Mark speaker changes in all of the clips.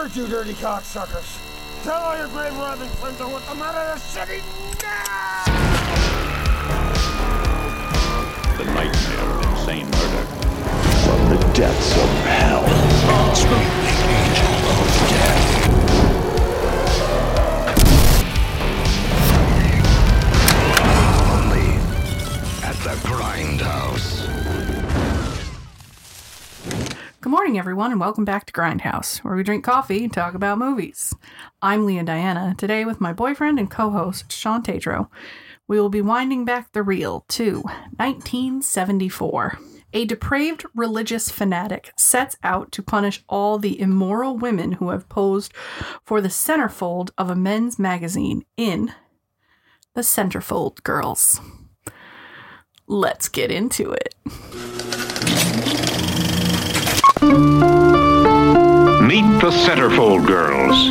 Speaker 1: Spread you dirty cocksuckers. Tell all your grave robbing friends I want them out of the city now!
Speaker 2: The nightmare of insane murder.
Speaker 3: From the depths of hell.
Speaker 4: Only at the Grindhouse.
Speaker 5: Good morning, everyone, and welcome back to Grindhouse, where we drink coffee and talk about movies. I'm Lea Diana, today with my boyfriend and co host, Shawn Tetrault. We will be winding back the reel to 1974. A depraved religious fanatic sets out to punish all the immoral women who have posed for the centerfold of a men's magazine in The Centerfold Girls. Let's get into it.
Speaker 2: Meet the Centerfold Girls.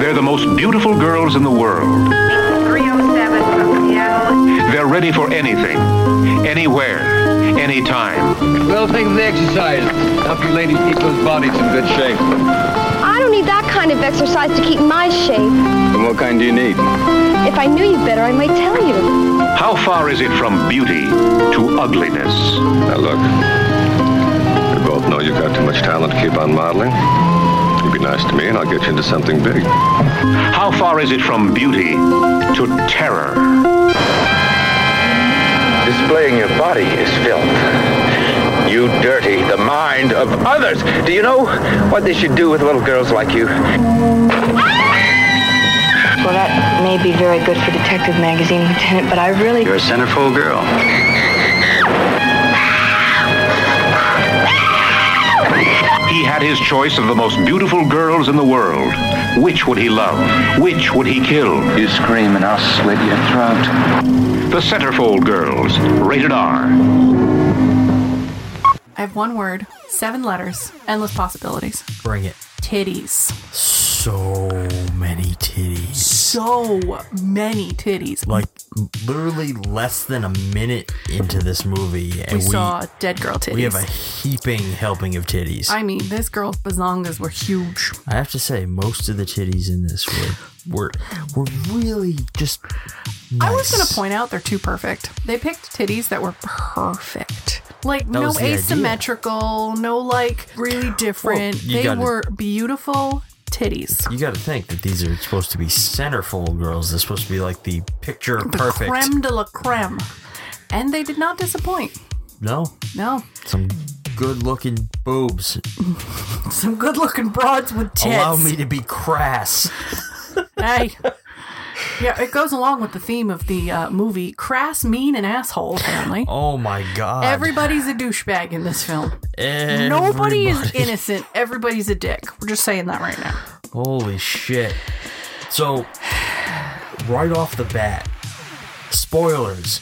Speaker 2: They're the most beautiful girls in the world.
Speaker 6: 307 from Seattle.
Speaker 2: They're ready for anything, anywhere, anytime.
Speaker 7: Well, think of the exercise. Help you ladies keep those bodies in good shape.
Speaker 8: I don't need that kind of exercise to keep my shape.
Speaker 7: And what kind do you need?
Speaker 8: If I knew you better, I might tell you.
Speaker 2: How far is it from beauty to ugliness?
Speaker 4: Now look, we both know you've got too much talent to keep on modeling. You be nice to me and I'll get you into something big.
Speaker 2: How far is it from beauty to terror?
Speaker 9: Displaying your body is filth. You dirty the mind of others. Do you know what they should do with little girls like you?
Speaker 6: Well, that may be very good for Detective Magazine, Lieutenant, but I really.
Speaker 9: You're a centerfold girl.
Speaker 2: He had his choice of the most beautiful girls in the world. Which would he love? Which would he kill?
Speaker 9: You scream and I'll slit your throat.
Speaker 2: The Centerfold Girls, rated R.
Speaker 5: I have one word, seven letters, endless possibilities.
Speaker 10: Bring it.
Speaker 5: Titties.
Speaker 10: So many titties.
Speaker 5: So many titties.
Speaker 10: Like literally less than a minute into this movie, and
Speaker 5: we, saw dead girl titties.
Speaker 10: we have a heaping helping of titties.
Speaker 5: I mean, this girl's bazongas were huge.
Speaker 10: I have to say, most of the titties in this were were were really just.
Speaker 5: I was going to point out they're too perfect. They picked titties that were perfect. Like
Speaker 10: That
Speaker 5: no
Speaker 10: the idea.
Speaker 5: asymmetrical, no like really different.
Speaker 10: you
Speaker 5: they
Speaker 10: gotta-
Speaker 5: were beautiful titties.
Speaker 10: You got to think that these are supposed to be centerfold girls. They're supposed to be like the picture
Speaker 5: The
Speaker 10: perfect.
Speaker 5: creme de la creme. And they did not disappoint.
Speaker 10: No,
Speaker 5: No.
Speaker 10: some good looking boobs.
Speaker 5: Some good looking broads with tits.
Speaker 10: Allow me to be crass.
Speaker 5: hey. Yeah, it goes along with the theme of the uh, movie Crass, Mean, and Asshole, apparently.
Speaker 10: Oh my god.
Speaker 5: Everybody's a douchebag in this film.
Speaker 10: Everybody.
Speaker 5: Nobody is innocent. Everybody's a dick. We're just saying that right now.
Speaker 10: Holy shit. So, right off the bat, spoilers.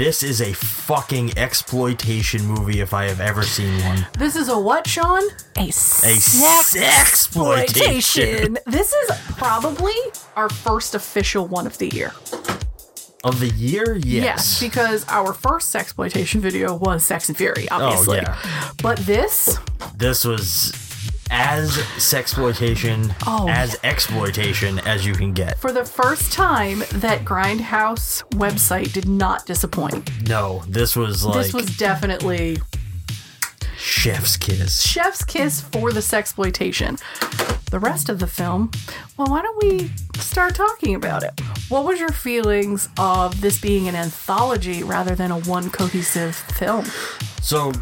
Speaker 10: This is a fucking exploitation movie if I have ever seen one.
Speaker 5: This is a what, Shawn? A,
Speaker 10: A
Speaker 5: sex
Speaker 10: sexploitation.
Speaker 5: This is probably our first official one of the year.
Speaker 10: Of the year? Yes.
Speaker 5: because our first sexploitation video was Sex and Fury, obviously.
Speaker 10: Oh, yeah.
Speaker 5: But this,
Speaker 10: This was as sexploitation,
Speaker 5: Oh,
Speaker 10: as exploitation as you can get.
Speaker 5: for the first time, that Grindhouse website did not disappoint.
Speaker 10: No, this was like
Speaker 5: this was definitely
Speaker 10: chef's kiss.
Speaker 5: chef's kiss for the sexploitation. The rest of the film, well, why don't we start talking about it? What was your feelings of this being an anthology rather than a one cohesive film?
Speaker 10: So,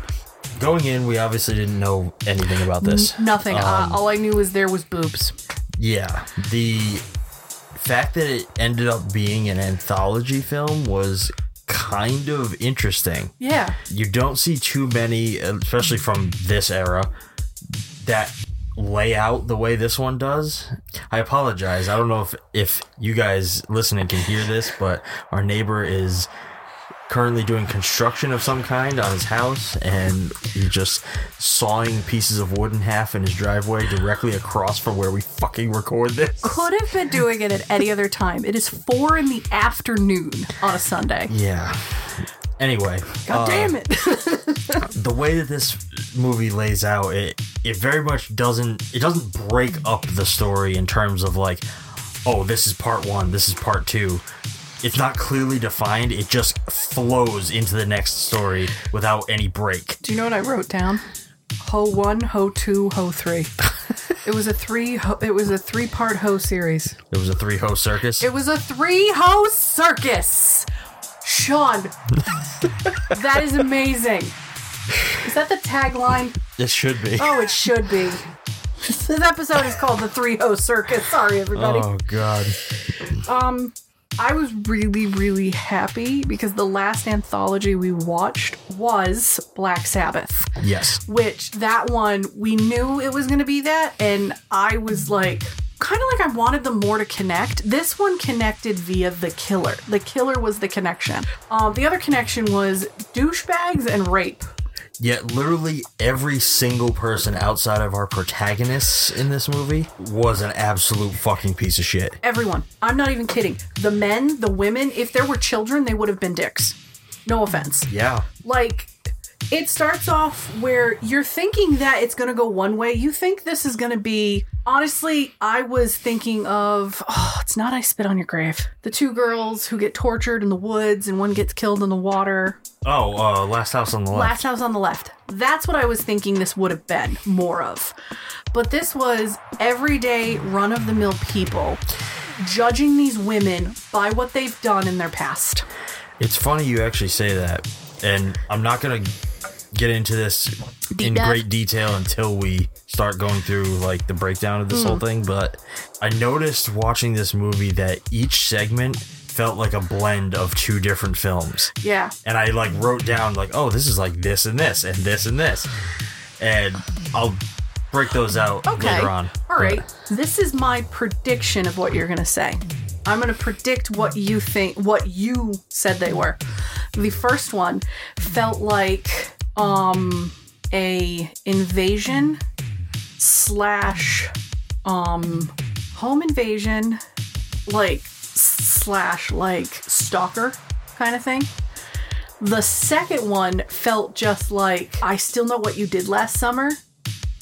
Speaker 10: going in, we obviously didn't know anything about this.
Speaker 5: Nothing. uh,
Speaker 10: Um,
Speaker 5: all I knew was there was boobs.
Speaker 10: Yeah, the fact that it ended up being an anthology film was kind of interesting.
Speaker 5: Yeah.
Speaker 10: You don't see too many, especially from this era, that lay out the way this one does. I apologize. I don't know if if you guys listening can hear this, but our neighbor is currently doing construction of some kind on his house and he's just sawing pieces of wood in half in his driveway directly across from where we fucking record this.
Speaker 5: Could have been doing it at any other time. It is four in the afternoon on a Sunday.
Speaker 10: Yeah. Anyway,
Speaker 5: God
Speaker 10: uh,
Speaker 5: damn it.
Speaker 10: the way that this movie lays out, it it very much doesn't it doesn't break up the story in terms of like, oh, this is part one, this is part two. It's not clearly defined. It just flows into the next story without any break.
Speaker 5: Do you know what I wrote down? Ho one, Ho two, Ho three. it was a three. Ho, it was a three part Ho series.
Speaker 10: It was a three-ho circus.
Speaker 5: It was a three Ho circus. Shawn, that is amazing. Is that the tagline?
Speaker 10: It should be.
Speaker 5: Oh, it should be. This episode is called the Three Ho Circus. Sorry, everybody.
Speaker 10: Oh god.
Speaker 5: Um, I was really, really happy because the last anthology we watched was Black Sabbath.
Speaker 10: Yes.
Speaker 5: Which that one we knew it was going to be that, and I was like, kind of like I wanted them more to connect. This one connected via the killer. The killer was the connection. Um, the other connection was douchebags and rape.
Speaker 10: Yet literally every single person outside of our protagonists in this movie was an absolute fucking piece of shit.
Speaker 5: Everyone. I'm not even kidding. The men, the women, if there were children, they would have been dicks. No offense.
Speaker 10: Yeah.
Speaker 5: Like, it starts off where you're thinking that it's going to go one way. You think this is going to be. Honestly, I was thinking of. Oh, it's not I Spit on Your Grave. The two girls who get tortured in the woods and one gets killed in the water.
Speaker 10: Oh, uh, Last House on the Left.
Speaker 5: Last House on the Left. That's what I was thinking this would have been more of. But this was everyday run of the mill people judging these women by what they've done in their past.
Speaker 10: It's funny you actually say that, and I'm not gonna get into this
Speaker 5: Deep
Speaker 10: in
Speaker 5: dive?
Speaker 10: great detail until we start going through like the breakdown of this whole
Speaker 5: Mm.
Speaker 10: thing. But I noticed watching this movie that each segment felt like a blend of two different films.
Speaker 5: Yeah.
Speaker 10: And I like wrote down like, oh, this is like this and this and this and this, and I'll break those out
Speaker 5: Okay.
Speaker 10: later on.
Speaker 5: All right. This is my prediction of what you're going to say. I'm going to predict what you think, what you said they were. The first one felt like um a invasion slash um home invasion like slash like stalker kind of thing. The second one felt just like I still know what you did last summer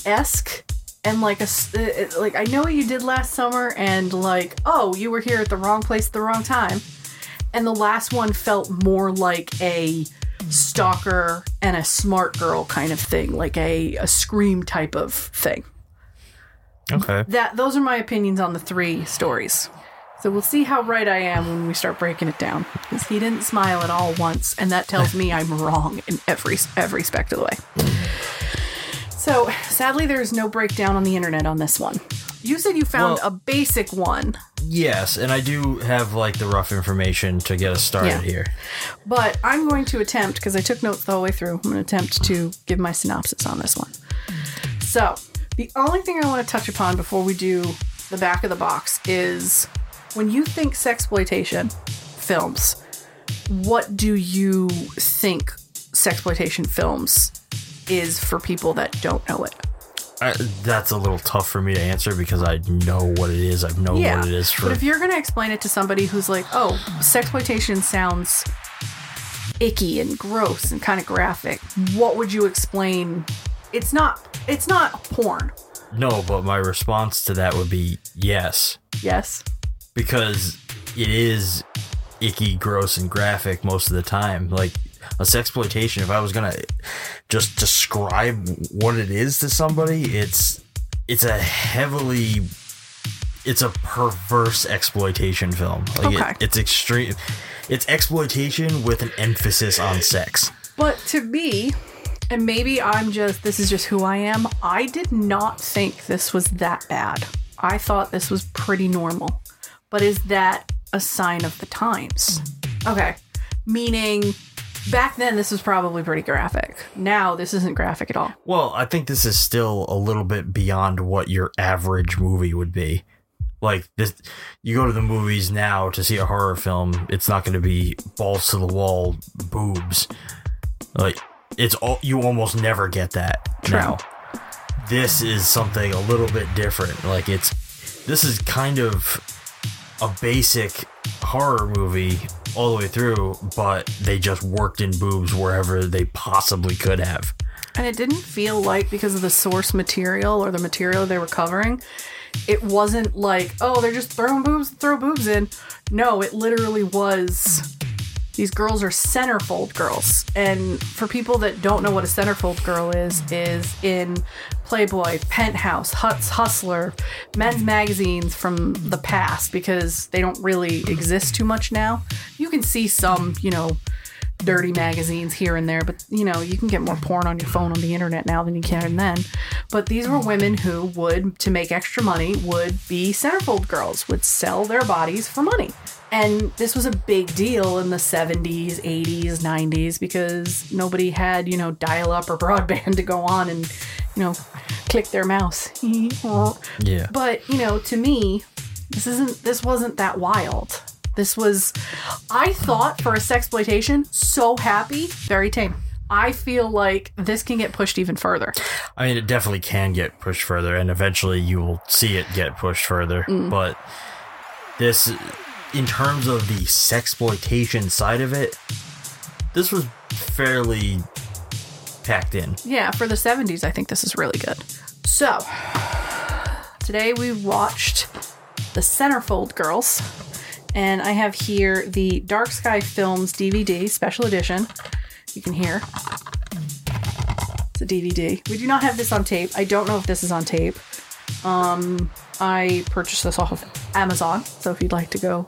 Speaker 5: esque and like a uh, uh, like I know what you did last summer and like oh you were here at the wrong place at the wrong time and the last one felt more like a stalker and a smart girl kind of thing like a, a scream type of thing.
Speaker 10: Okay.
Speaker 5: that those are my opinions on the three stories. So we'll see how right I am when we start breaking it down because he didn't smile at all once and that tells me I'm wrong in every every respect of the way so sadly there's no breakdown on the internet on this one you said you found
Speaker 10: Well-
Speaker 5: a basic one
Speaker 10: Yes, and I do have like the rough information to get us started
Speaker 5: Yeah.
Speaker 10: here.
Speaker 5: But I'm going to attempt, because I took notes the whole way through, I'm going to attempt to give my synopsis on this one. So, the only thing I want to touch upon before we do the back of the box is when you think sexploitation films, what do you think sexploitation films is for people that don't know it?
Speaker 10: I, that's a little tough for me to answer because I know what it is. I know
Speaker 5: yeah,
Speaker 10: what it is for.
Speaker 5: but if you're going to explain it to somebody who's like, "Oh, sexploitation sounds icky and gross and kind of graphic," what would you explain? It's not. It's not porn.
Speaker 10: no, but my response to that would be yes,
Speaker 5: Yes.
Speaker 10: because it is icky, gross, and graphic most of the time. Like a sexploitation. If I was gonna just describe what it is to somebody, it's it's a heavily it's a perverse exploitation film. Like
Speaker 5: Okay.
Speaker 10: it, it's extreme. It's exploitation with an emphasis on sex.
Speaker 5: But to me, and maybe I'm just, this is just who I am. I did not think this was that bad. I thought this was pretty normal. But is that a sign of the times? Okay. Meaning, back then, this was probably pretty graphic. Now, this isn't graphic at all.
Speaker 10: Well, I think this is still a little bit beyond what your average movie would be. Like this, you go to the movies now to see a horror film. It's not going to be balls to the wall boobs. Like it's all you almost never get that
Speaker 5: True.
Speaker 10: now. This is something a little bit different. Like it's this is kind of a basic horror movie all the way through, but they just worked in boobs wherever they possibly could have.
Speaker 5: And it didn't feel like because of the source material or the material they were covering, it wasn't like, oh, they're just throwing boobs, throw boobs in. No, it literally was. These girls are centerfold girls. And for people that don't know what a centerfold girl is, is in Playboy, Penthouse, Huts, Hustler, men's magazines from the past because they don't really exist too much now. You can see some, you know, dirty magazines here and there, but you know, you can get more porn on your phone on the internet now than you can then. But these were women who would, to make extra money, would be centerfold girls, would sell their bodies for money. And this was a big deal in the 70s, 80s, 90s because nobody had, you know, dial up or broadband to go on and, you know, click their mouse.
Speaker 10: Yeah.
Speaker 5: But, you know, to me, this isn't this wasn't that wild. This was I thought for a sexploitation, so happy, very tame. I feel like this can get pushed even further.
Speaker 10: I mean, it definitely can get pushed further, and eventually you will see it get pushed further.
Speaker 5: Mm.
Speaker 10: But this, in terms of the sexploitation side of it, this was fairly packed in.
Speaker 5: Yeah, for the 70s, I think this is really good. So, today we watched The Centerfold Girls, and I have here the Dark Sky Films DVD special edition. You can hear. It's a DVD. We do not have this on tape. I don't know if this is on tape. Um, I purchased this off of Amazon, so if you'd like to go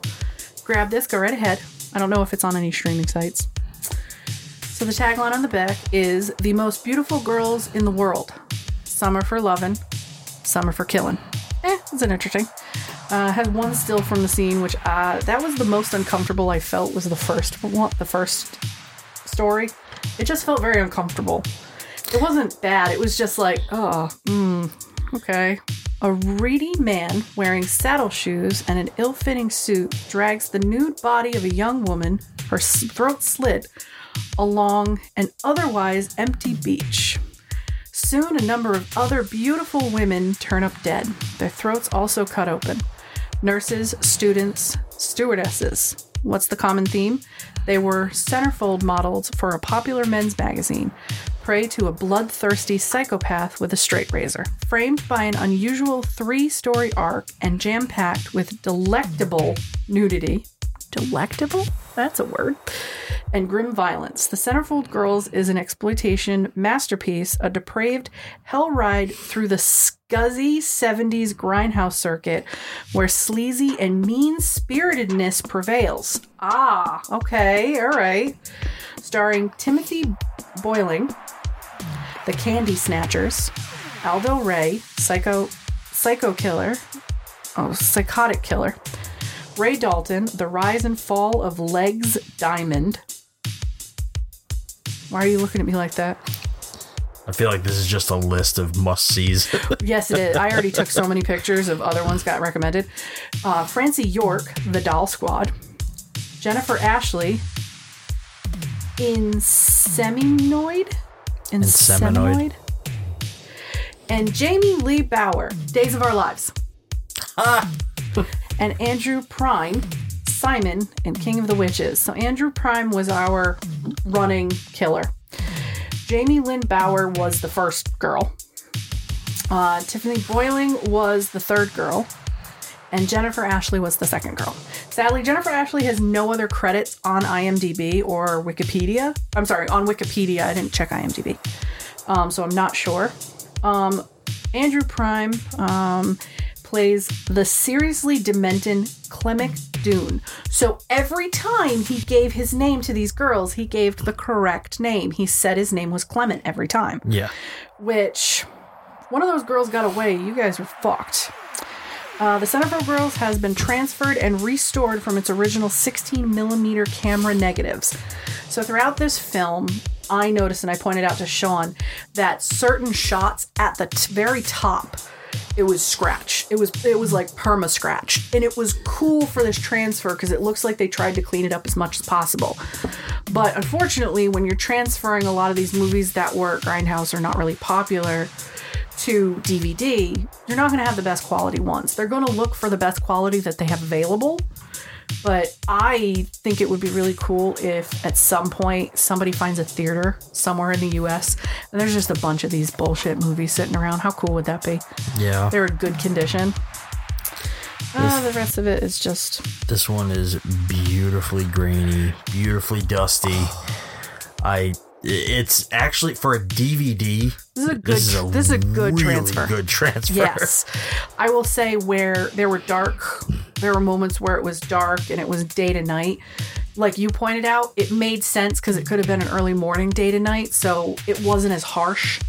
Speaker 5: grab this, go right ahead. I don't know if it's on any streaming sites. So the tagline on the back is the most beautiful girls in the world. Some are for loving, some are for killing. Eh, it's an interesting. Uh, has one still from the scene, which uh, that was the most uncomfortable I felt was the first one, the first story. It just felt very uncomfortable. It wasn't bad. It was just like, oh, mm, okay. A reedy man wearing saddle shoes and an ill fitting suit drags the nude body of a young woman, her throat slit, along an otherwise empty beach. Soon, a number of other beautiful women turn up dead, their throats also cut open. Nurses, students, stewardesses. What's the common theme? They were centerfold models for a popular men's magazine, prey to a bloodthirsty psychopath with a straight razor. Framed by an unusual three story arc and jam packed with delectable nudity. Delectable? That's a word. And grim violence. The Centerfold Girls is an exploitation masterpiece, a depraved hell ride through the scuzzy 70s grindhouse circuit where sleazy and mean spiritedness prevails. Ah, okay, all right. Starring Timothy Bolling, The Candy Snatchers, Aldo Ray, Psycho Psycho Killer, oh, Psychotic Killer, Ray Danton, The Rise and Fall of Legs Diamond. Why are you looking at me like that?
Speaker 10: I feel like this is just a list of must sees.
Speaker 5: Yes, it is. I already took so many pictures of other ones got recommended. Uh, Francine York, The Doll Squad. Jennifer Ashley, Inseminoid?
Speaker 10: Inseminoid.
Speaker 5: And Seminoid. And Jamie Lee Bauer, Days of Our Lives.
Speaker 10: Ah!
Speaker 5: And Andrew Prine, Simon, and King of the Witches. So Andrew Prine was our running killer. Jaime Lyn Bauer was the first girl. Uh, Tiffany Bolling was the third girl. And Jennifer Ashley was the second girl. Sadly, Jennifer Ashley has no other credits on IMDb or Wikipedia. I'm sorry, on Wikipedia. I didn't check IMDb. Um, so I'm not sure. Um, Andrew Prine um, plays the seriously demented Clement Dunne. So every time he gave his name to these girls, he gave the correct name. He said his name was Clement every time.
Speaker 10: Yeah.
Speaker 5: Which, one of those girls got away. You guys are fucked. Uh, the Centerfold Girls has been transferred and restored from its original 16 millimeter camera negatives. So throughout this film, I noticed and I pointed out to Shawn that certain shots at the t- very top, it was scratch. It was it was like perma scratch, and it was cool for this transfer because it looks like they tried to clean it up as much as possible. But unfortunately, when you're transferring a lot of these movies that were Grindhouse are not really popular to DVD, you're not going to have the best quality ones. They're going to look for the best quality that they have available. But I think it would be really cool if at some point somebody finds a theater somewhere in the US and there's just a bunch of these bullshit movies sitting around. How cool would that be?
Speaker 10: Yeah.
Speaker 5: They're in good condition. Uh, the rest of it is just
Speaker 10: This one is beautifully grainy, beautifully dusty. I it's actually for a DVD.
Speaker 5: This is a good. This is a, good
Speaker 10: really
Speaker 5: transfer.
Speaker 10: Good transfer.
Speaker 5: Yes, I will say where there were dark, there were moments where it was dark and it was day to night. Like you pointed out, it made sense because it could have been an early morning, day to night, so it wasn't as harsh.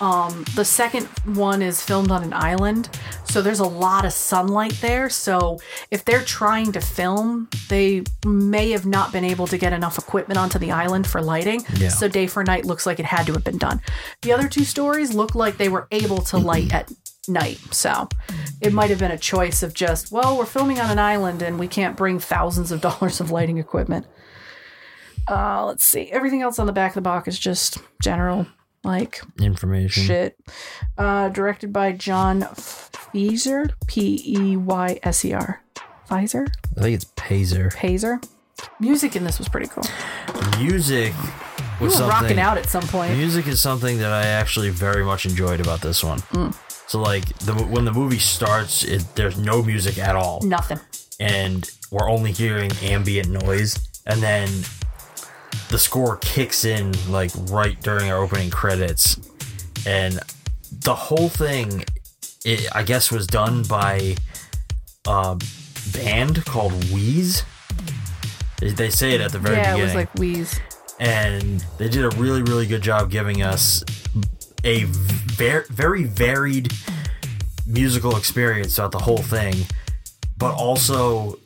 Speaker 5: Um, the second one is filmed on an island, so there's a lot of sunlight there. So if they're trying to film, they may have not been able to get enough equipment onto the island for lighting.
Speaker 10: Yeah.
Speaker 5: So day for night looks like it had to have been done. The other two stories look like they were able to light at night. So it might have been a choice of just, well, we're filming on an island and we can't bring thousands of dollars of lighting equipment. Uh, let's see. Everything else on the back of the box is just general, like
Speaker 10: Information.
Speaker 5: shit. Uh, directed by John Fieser, P E Y S E R. Pfizer?
Speaker 10: I think it's Pazer.
Speaker 5: Pazer? Music in this was pretty cool.
Speaker 10: Music
Speaker 5: You
Speaker 10: was
Speaker 5: were
Speaker 10: something.
Speaker 5: rocking out at some point.
Speaker 10: Music is something that I actually very much enjoyed about this one.
Speaker 5: Mm.
Speaker 10: So like the when the movie starts, it, there's no music at all.
Speaker 5: Nothing.
Speaker 10: and we're only hearing ambient noise and then the score kicks in like right during our opening credits. And the whole thing it, i guess was done by a band called wheeze they, they say it at the very
Speaker 5: yeah,
Speaker 10: beginning
Speaker 5: it was like Wheeze.
Speaker 10: and they did a really really good job giving us a ver- very varied musical experience throughout the whole thing but also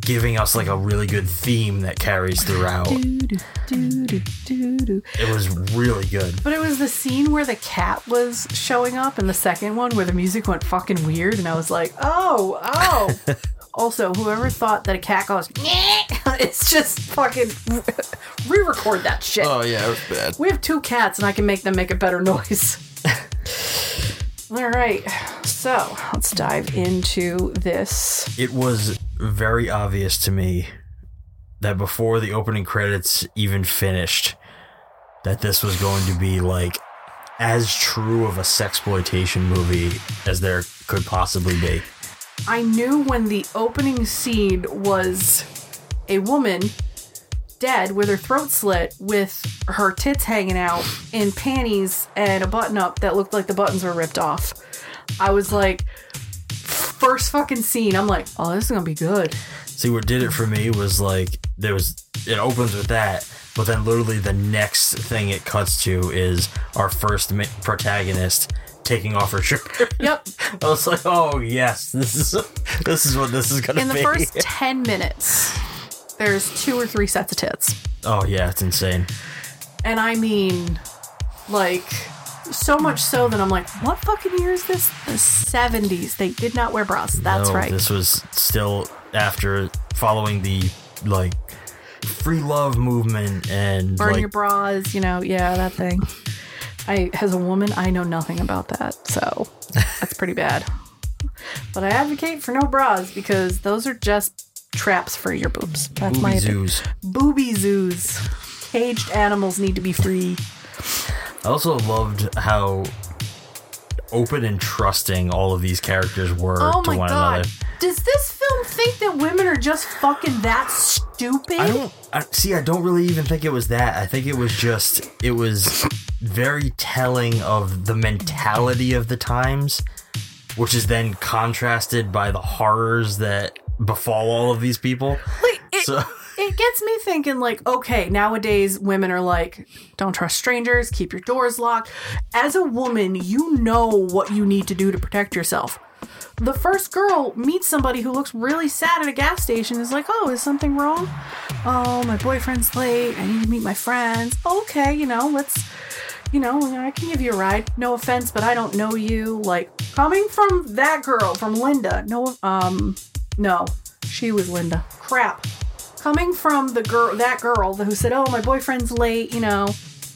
Speaker 10: giving us like a really good theme that carries throughout it was really good
Speaker 5: But it was the scene where the cat was showing up in the second one where the music went fucking weird, and I was like, oh, oh. also, whoever thought that a cat goes, it's just fucking re record that shit.
Speaker 10: oh yeah it was bad
Speaker 5: We have two cats, and I can make them make a better noise. All right, so let's dive into this.
Speaker 10: it was very obvious to me that before the opening credits even finished that this was going to be like as true of a sexploitation movie as there could possibly be
Speaker 5: I knew when the opening scene was a woman dead with her throat slit with her tits hanging out in panties and a button up that looked like the buttons were ripped off. I was like, first fucking scene, I'm like, oh, this is gonna be good.
Speaker 10: See, what did it for me was like there was it opens with that, but then literally the next thing it cuts to is our first ma- protagonist taking off her shirt.
Speaker 5: Yep.
Speaker 10: I was like, oh yes, this is this is what this is gonna be.
Speaker 5: In the
Speaker 10: be.
Speaker 5: first 10 minutes, there's two or three sets of tits.
Speaker 10: oh yeah, it's insane.
Speaker 5: And I mean, like, so much so that I'm like, what fucking year is this? The 70s. They did not wear bras. That's
Speaker 10: no,
Speaker 5: right.
Speaker 10: This was still after following the like free love movement and
Speaker 5: Burn
Speaker 10: like
Speaker 5: your bras, you know, yeah, that thing. I, as a woman, I know nothing about that, so that's pretty bad. But I advocate for no bras because those are just traps for your boobs. That's my
Speaker 10: booby
Speaker 5: opinion.
Speaker 10: zoos.
Speaker 5: Booby zoos. Caged animals need to be free.
Speaker 10: I also loved how open and trusting all of these characters were
Speaker 5: Oh
Speaker 10: to
Speaker 5: my
Speaker 10: one
Speaker 5: god.
Speaker 10: another.
Speaker 5: Does this film think that women are just fucking that stupid?
Speaker 10: I don't I, see. I don't really even think it was that. I think it was just it was very telling of the mentality of the times which is then contrasted by the horrors that befall all of these people.
Speaker 5: Like, it,
Speaker 10: So-
Speaker 5: it gets me thinking, like, okay, nowadays women are like, don't trust strangers, keep your doors locked. As a woman, you know what you need to do to protect yourself. The first girl meets somebody who looks really sad at a gas station, is like, oh, is something wrong? Oh, my boyfriend's late. I need to meet my friends. Okay, you know, let's, you know, I can give you a ride. No offense, but I don't know you. Like, coming from that girl, from Linda, no, um, no, she was Linda. Crap coming from the girl that girl who said oh my boyfriend's late you know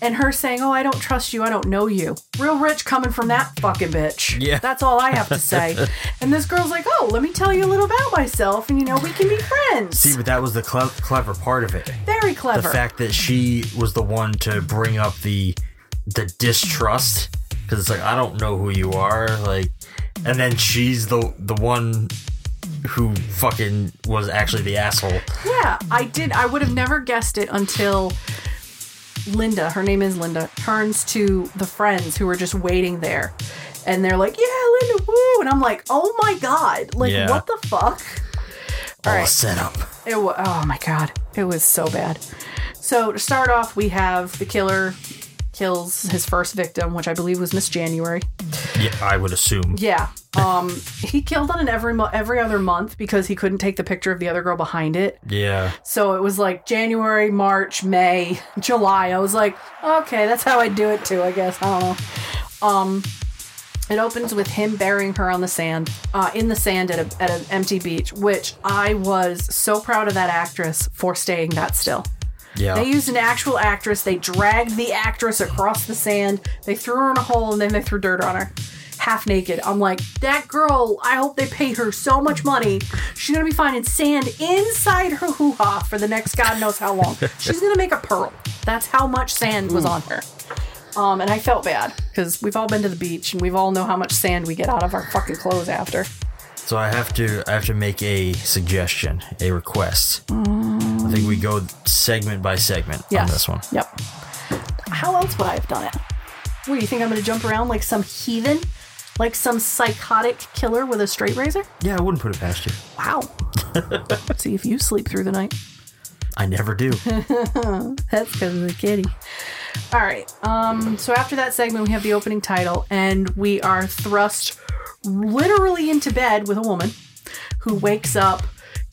Speaker 5: and her saying oh i don't trust you i don't know you real rich coming from that fucking bitch
Speaker 10: Yeah.
Speaker 5: that's all i have to say and this girl's like oh let me tell you a little about myself and you know we can be friends
Speaker 10: See, but that was the cle- clever part of it.
Speaker 5: very clever.
Speaker 10: The fact that she was the one to bring up the the distrust because it's like I don't know who you are, like, and then she's the the one who fucking was actually the asshole.
Speaker 5: Yeah, I did. I would have never guessed it until Linda, her name is Linda, turns to the friends who are just waiting there. And they're like, yeah, Linda, woo. And I'm like, oh my God. Like,
Speaker 10: Yeah.
Speaker 5: what the fuck?
Speaker 10: All
Speaker 5: right.
Speaker 10: set up.
Speaker 5: It oh my God. It was so bad. So to start off, we have the killer kills his first victim, which I believe was Miss January.
Speaker 10: Yeah, I would assume.
Speaker 5: Yeah. Um, he killed on an every mo- every other month because he couldn't take the picture of the other girl behind it.
Speaker 10: Yeah.
Speaker 5: So it was like January, March, May, July. I was like, okay, that's how I do it too, I guess. I don't know. Um, it opens with him burying her on the sand, uh, in the sand at, a, at an empty beach, which I was so proud of that actress for staying that still.
Speaker 10: Yeah.
Speaker 5: They used an actual actress. They dragged the actress across the sand. They threw her in a hole and then they threw dirt on her. Half naked. I'm like, that girl, I hope they pay her so much money. She's going to be finding sand inside her hoo ha for the next God knows how long. She's going to make a pearl. That's how much sand was on her. Um, and I felt bad because we've all been to the beach and we've all know how much sand we get out of our fucking clothes after.
Speaker 10: So I have to I have to make a suggestion, a request. I think we go segment by segment
Speaker 5: Yes.
Speaker 10: on this one.
Speaker 5: Yep. How else would I have done it? What do you think I'm going to jump around like some heathen? Like some psychotic killer with a straight razor?
Speaker 10: Yeah, I wouldn't put it past you.
Speaker 5: Wow. See if you sleep through the night.
Speaker 10: I never do.
Speaker 5: That's because of the kitty. All right. Um. So after that segment, we have the opening title, and we are thrust literally into bed with a woman who wakes up,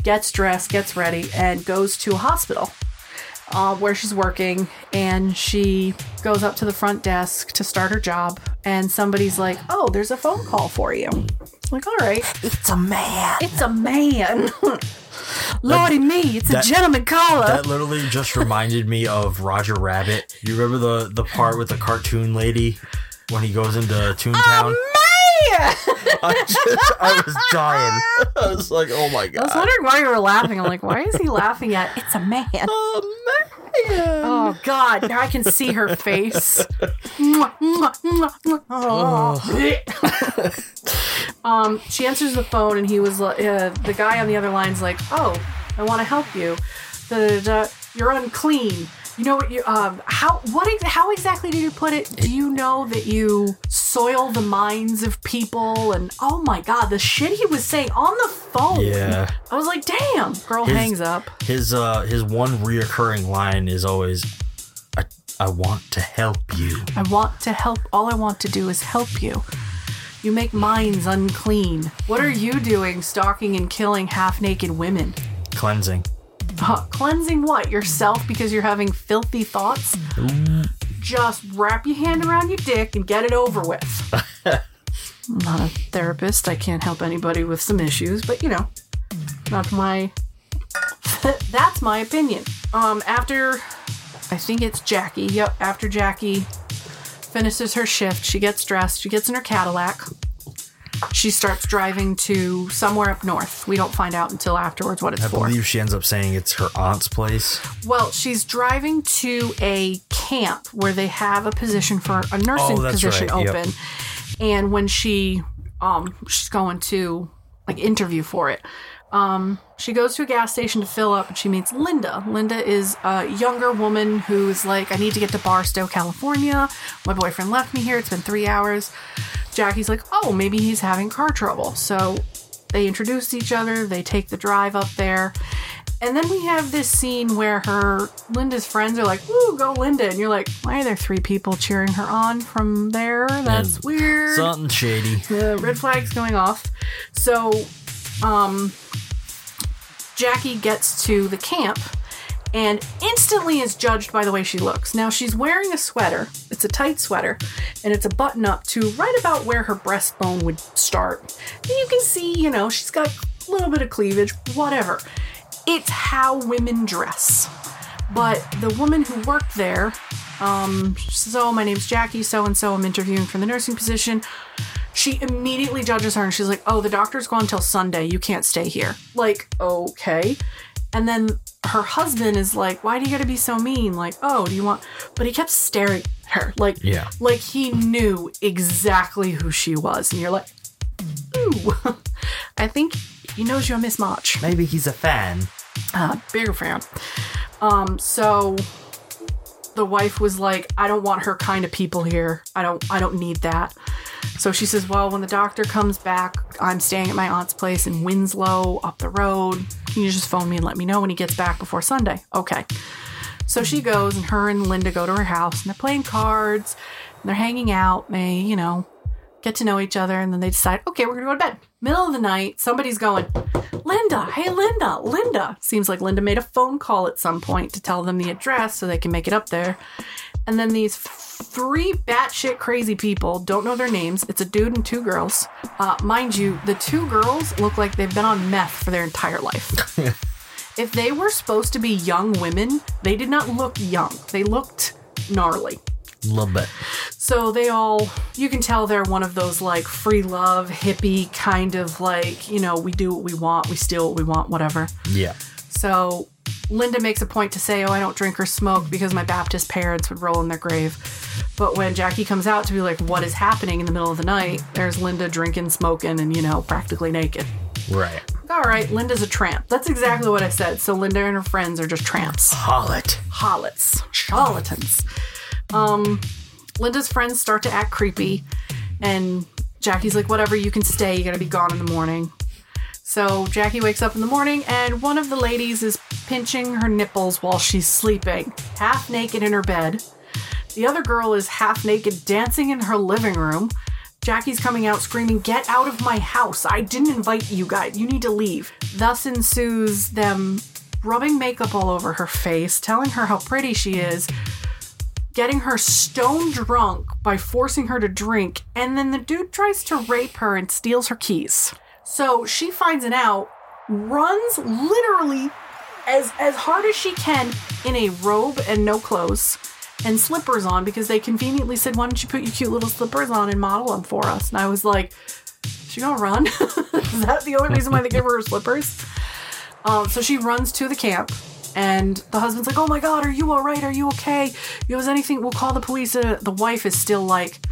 Speaker 5: gets dressed, gets ready, and goes to a hospital uh, where she's working. And she goes up to the front desk to start her job, and somebody's like, "Oh, there's a phone call for you." Like, all right,
Speaker 10: it's a man.
Speaker 5: It's a man. Lordy me, it's
Speaker 10: that-
Speaker 5: a gentleman caller.
Speaker 10: That literally just reminded me of Roger Rabbit. You remember the the part with the cartoon lady when he goes into Toontown?
Speaker 5: Man!
Speaker 10: I, just, I was dying. I was like, oh my god.
Speaker 5: I was wondering why you were laughing. I'm like, why is he laughing at? It's a man.
Speaker 10: Oh man.
Speaker 5: Oh God! Now I can see her face. Um, she answers the phone, and he was uh, the guy on the other line's like, "Oh, I want to help you. The, the you're unclean. You know what you um how what ex- how exactly did you put it? Do you know that you soil the minds of people? And oh my God, the shit he was saying on the phone.
Speaker 10: Yeah.
Speaker 5: I was like, damn. Girl
Speaker 10: His-
Speaker 5: hangs up.
Speaker 10: His uh his one reoccurring line is always I I want to help you.
Speaker 5: I want to help. All I want to do is help you. You make minds unclean. What are you doing stalking and killing half naked women?
Speaker 10: Cleansing.
Speaker 5: Cleansing what? Yourself because you're having filthy thoughts? Just wrap your hand around your dick and get it over with. I'm not a therapist. I can't help anybody with some issues, but you know, that's my that's my opinion. Um after I think it's Jackie. Yep, after Jackie finishes her shift, she gets dressed, she gets in her Cadillac. She starts driving to somewhere up north. We don't find out until afterwards what it's
Speaker 10: I
Speaker 5: for.
Speaker 10: believe she ends up saying it's her aunt's place.
Speaker 5: Well, she's driving to a camp where they have a position for a nursing
Speaker 10: Oh,
Speaker 5: position
Speaker 10: right, yep.
Speaker 5: open. And when she um she's going to like interview for it, Um, she goes to a gas station to fill up and she meets Linda. Linda is a younger woman who's like, I need to get to Barstow, California. My boyfriend left me here. It's been three hours. Jackie's like, oh, maybe he's having car trouble. So they introduce each other. They take the drive up there. And then we have this scene where her Linda's friends are like, "Woo, go Linda!" And you're like, "Why are there three people cheering her on from there? That's weird."
Speaker 10: Something shady.
Speaker 5: The red flag's going off. So, um, Jackie gets to the camp and instantly is judged by the way she looks. Now, she's wearing a sweater. It's a tight sweater, and it's a button up to right about where her breastbone would start. And you can see, you know, she's got a little bit of cleavage, whatever. It's how women dress. But the woman who worked there, um, she says, Oh, my name's Jackie, so and so. I'm interviewing for the nursing position. She immediately judges her and she's like, Oh, the doctor's gone till Sunday. You can't stay here. Like, okay. And then her husband is like, Why do you gotta be so mean? Like, oh, do you want. But he kept staring at her. Like,
Speaker 10: Yeah.
Speaker 5: like he knew exactly who she was. And you're like, Ooh, I think he knows you're Miss March.
Speaker 10: Maybe he's a fan.
Speaker 5: Uh, bigger fan. Um, so the wife was like, I don't want her kind of people here. I don't I don't need that. So she says, Well, when the doctor comes back, I'm staying at my aunt's place in Winslow up the road. Can you just phone me and let me know when he gets back before Sunday? Okay. So she goes and her and Linda go to her house and they're playing cards and they're hanging out. They, you know, get to know each other and then they decide, okay, we're gonna go to bed. Middle of the night, somebody's going, Linda, hey Linda, Linda. Seems like Linda made a phone call at some point to tell them the address so they can make it up there. And then these three batshit crazy people, don't know their names. It's a dude and two girls. Uh, mind you, the two girls look like they've been on meth for their entire life. if they were supposed to be young women, they did not look young. They looked gnarly.
Speaker 10: Little bit.
Speaker 5: So they all, you can tell they're one of those like free love, hippie kind of like, you know, we do what we want, we steal what we want, whatever.
Speaker 10: Yeah.
Speaker 5: So Linda makes a point to say, Oh, I don't drink or smoke because my Baptist parents would roll in their grave. But when Jackie comes out to be like, What is happening in the middle of the night? There's Linda drinking, smoking, and, you know, practically naked.
Speaker 10: Right.
Speaker 5: All right, Linda's a tramp. That's exactly what I said. So Linda and her friends are just tramps.
Speaker 10: Harlot.
Speaker 5: Harlots. Charlatans. Um, Linda's friends start to act creepy, and Jackie's like, whatever, you can stay. You gotta be gone in the morning. So Jackie wakes up in the morning, and one of the ladies is pinching her nipples while she's sleeping, half naked in her bed. The other girl is half naked dancing in her living room. Jackie's coming out screaming, Get out of my house! I didn't invite you guys. You need to leave. Thus ensues them rubbing makeup all over her face, telling her how pretty she is, getting her stone drunk by forcing her to drink, and then the dude tries to rape her and steals her keys. So she finds it out, runs literally as as hard as she can in a robe and no clothes and slippers on because they conveniently said, "Why don't you put your cute little slippers on and model them for us?" And I was like, "She gonna run? Is that the only reason why they gave her her slippers?" Um, so she runs to the camp, and the husband's like, "Oh my God, are you all right? Are you okay? If You was anything? We'll call the police." The wife is still like,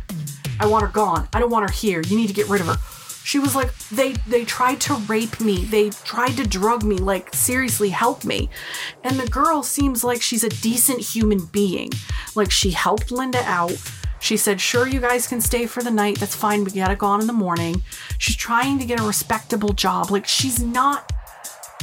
Speaker 5: "I want her gone. I don't want her here. You need to get rid of her." She was like, "They they tried to rape me. They tried to drug me. Like seriously, help me." And the girl seems like she's a decent human being. Like she helped Linda out. She said, Sure, you guys can stay for the night. That's fine. We gotta go on in the morning. She's trying to get a respectable job. Like, she's not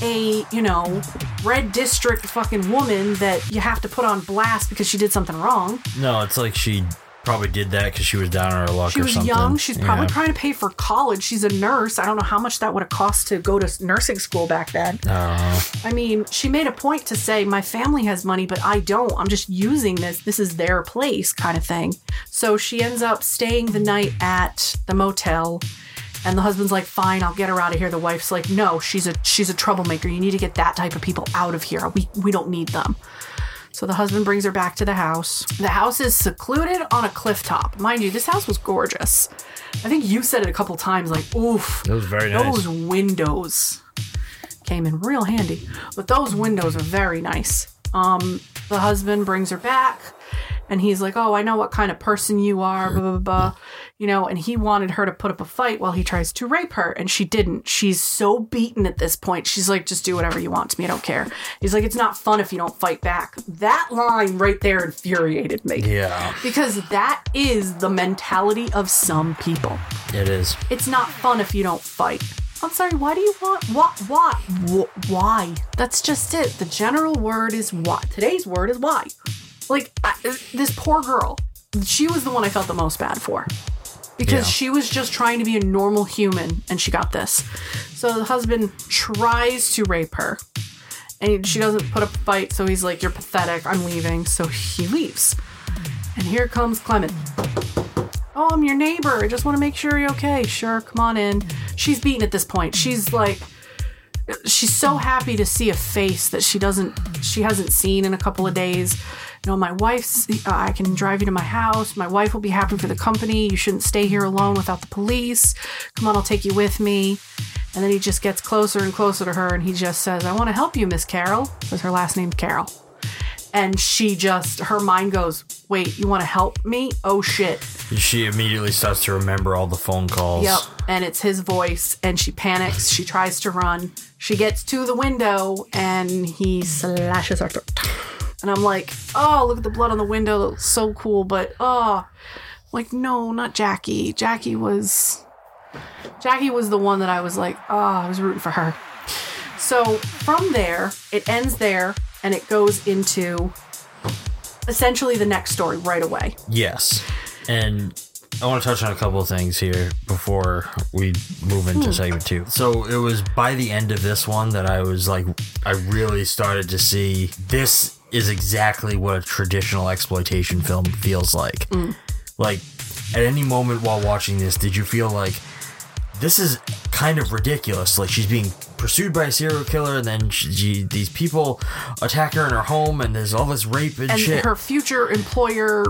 Speaker 5: a, you know, red district fucking woman that you have to put on blast because she did something wrong.
Speaker 10: No, it's like she probably did that because she was down on her luck
Speaker 5: She
Speaker 10: or
Speaker 5: was
Speaker 10: something.
Speaker 5: young. She's probably
Speaker 10: Yeah.
Speaker 5: trying to pay for college. She's a nurse. I don't know how much that would have cost to go to nursing school back then.
Speaker 10: I.
Speaker 5: I mean, she made a point to say, My family has money, but I don't. I'm just using this. This is their place, kind of thing. So she ends up staying the night at the motel. And the husband's like, "Fine, I'll get her out of here." The wife's like, "No, she's a she's a troublemaker. You need to get that type of people out of here. We we don't need them." So the husband brings her back to the house. The house is secluded on a cliff top. Mind you, this house was gorgeous. I think you said it a couple times, like, "Oof,
Speaker 10: It was very nice.
Speaker 5: those windows came in real handy. But those windows are very nice. Um, the husband brings her back, and he's like, "Oh, I know what kind of person you are." Blah blah blah. You know, and he wanted her to put up a fight while he tries to rape her, and she didn't. She's so beaten at this point. She's like, "Just do whatever you want to me. I don't care." He's like, "It's not fun if you don't fight back." That line right there infuriated me.
Speaker 10: Yeah.
Speaker 5: Because that is the mentality of some people.
Speaker 10: It is.
Speaker 5: It's not fun if you don't fight. I'm sorry, why do you want what why Wh- why? That's just it. The general word is why. Today's word is why. Like I, this poor girl, she was the one I felt the most bad for. Because
Speaker 10: Yeah.
Speaker 5: she was just trying to be a normal human and she got this. So the husband tries to rape her. And she doesn't put up a fight, so he's like, You're pathetic, I'm leaving. So he leaves. And here comes Clement. Oh, I'm your neighbor. I just want to make sure you're okay. Sure, come on in. She's beaten at this point. She's like, she's so happy to see a face that she doesn't, she hasn't seen in a couple of days. You know, my wife's, uh, I can drive you to my house. My wife will be happy for the company. You shouldn't stay here alone without the police. Come on, I'll take you with me. And then he just gets closer and closer to her and he just says, I want to help you, Miss Carol, because her last name's Carol. And she just, her mind goes, Wait, you want to help me? Oh shit.
Speaker 10: She immediately starts to remember all the phone calls.
Speaker 5: Yep. And it's his voice, and she panics. She tries to run. She gets to the window, and he slashes her throat. And I'm like, oh, look at the blood on the window. That looks so cool. But, oh, like, no, not Jackie. Jackie was. Jackie was the one that I was like, oh, I was rooting for her. So from there, it ends there, and it goes into essentially the next story right away.
Speaker 10: Yes. And I want to touch on a couple of things here before we move into
Speaker 5: Hmm.
Speaker 10: segment two. So it was by the end of this one that I was like, I really started to see this is exactly what a traditional exploitation film feels like.
Speaker 5: Mm.
Speaker 10: Like, at any moment while watching this, did you feel like this is kind of ridiculous? Like, she's being pursued by a serial killer, and then she, she, these people attack her in her home, and there's all this rape and,
Speaker 5: and
Speaker 10: shit.
Speaker 5: her future employer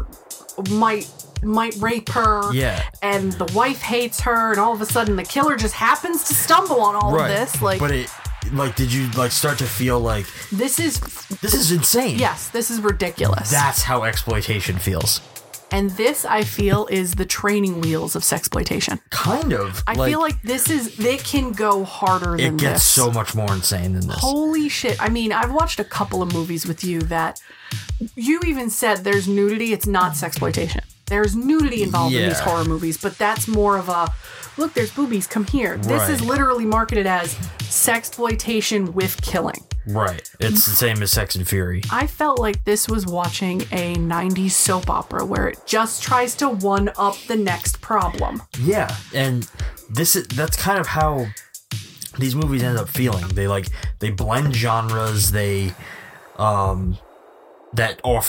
Speaker 5: might might rape her
Speaker 10: Yeah.
Speaker 5: and the wife hates her and all of a sudden the killer just happens to stumble on all of this like
Speaker 10: but it like did you like start to feel like
Speaker 5: this is
Speaker 10: this is insane
Speaker 5: yes this is ridiculous
Speaker 10: that's how exploitation feels
Speaker 5: and this i feel is the training wheels of sexploitation
Speaker 10: kind of
Speaker 5: i feel like this is they can go harder
Speaker 10: it
Speaker 5: than
Speaker 10: gets
Speaker 5: this
Speaker 10: so much more insane than this
Speaker 5: Holy shit. I mean, I've watched a couple of movies with you that you even said there's nudity, it's not sexploitation. There's nudity involved in these horror movies, but that's more of a look, there's boobies, come here. This is literally marketed as sexploitation with killing.
Speaker 10: right it's the same as sex and fury
Speaker 5: I felt like this was watching a 90s soap opera where it just tries to one up the next problem.
Speaker 10: yeah and this is that's kind of how these movies end up feeling they like they blend genres they um that off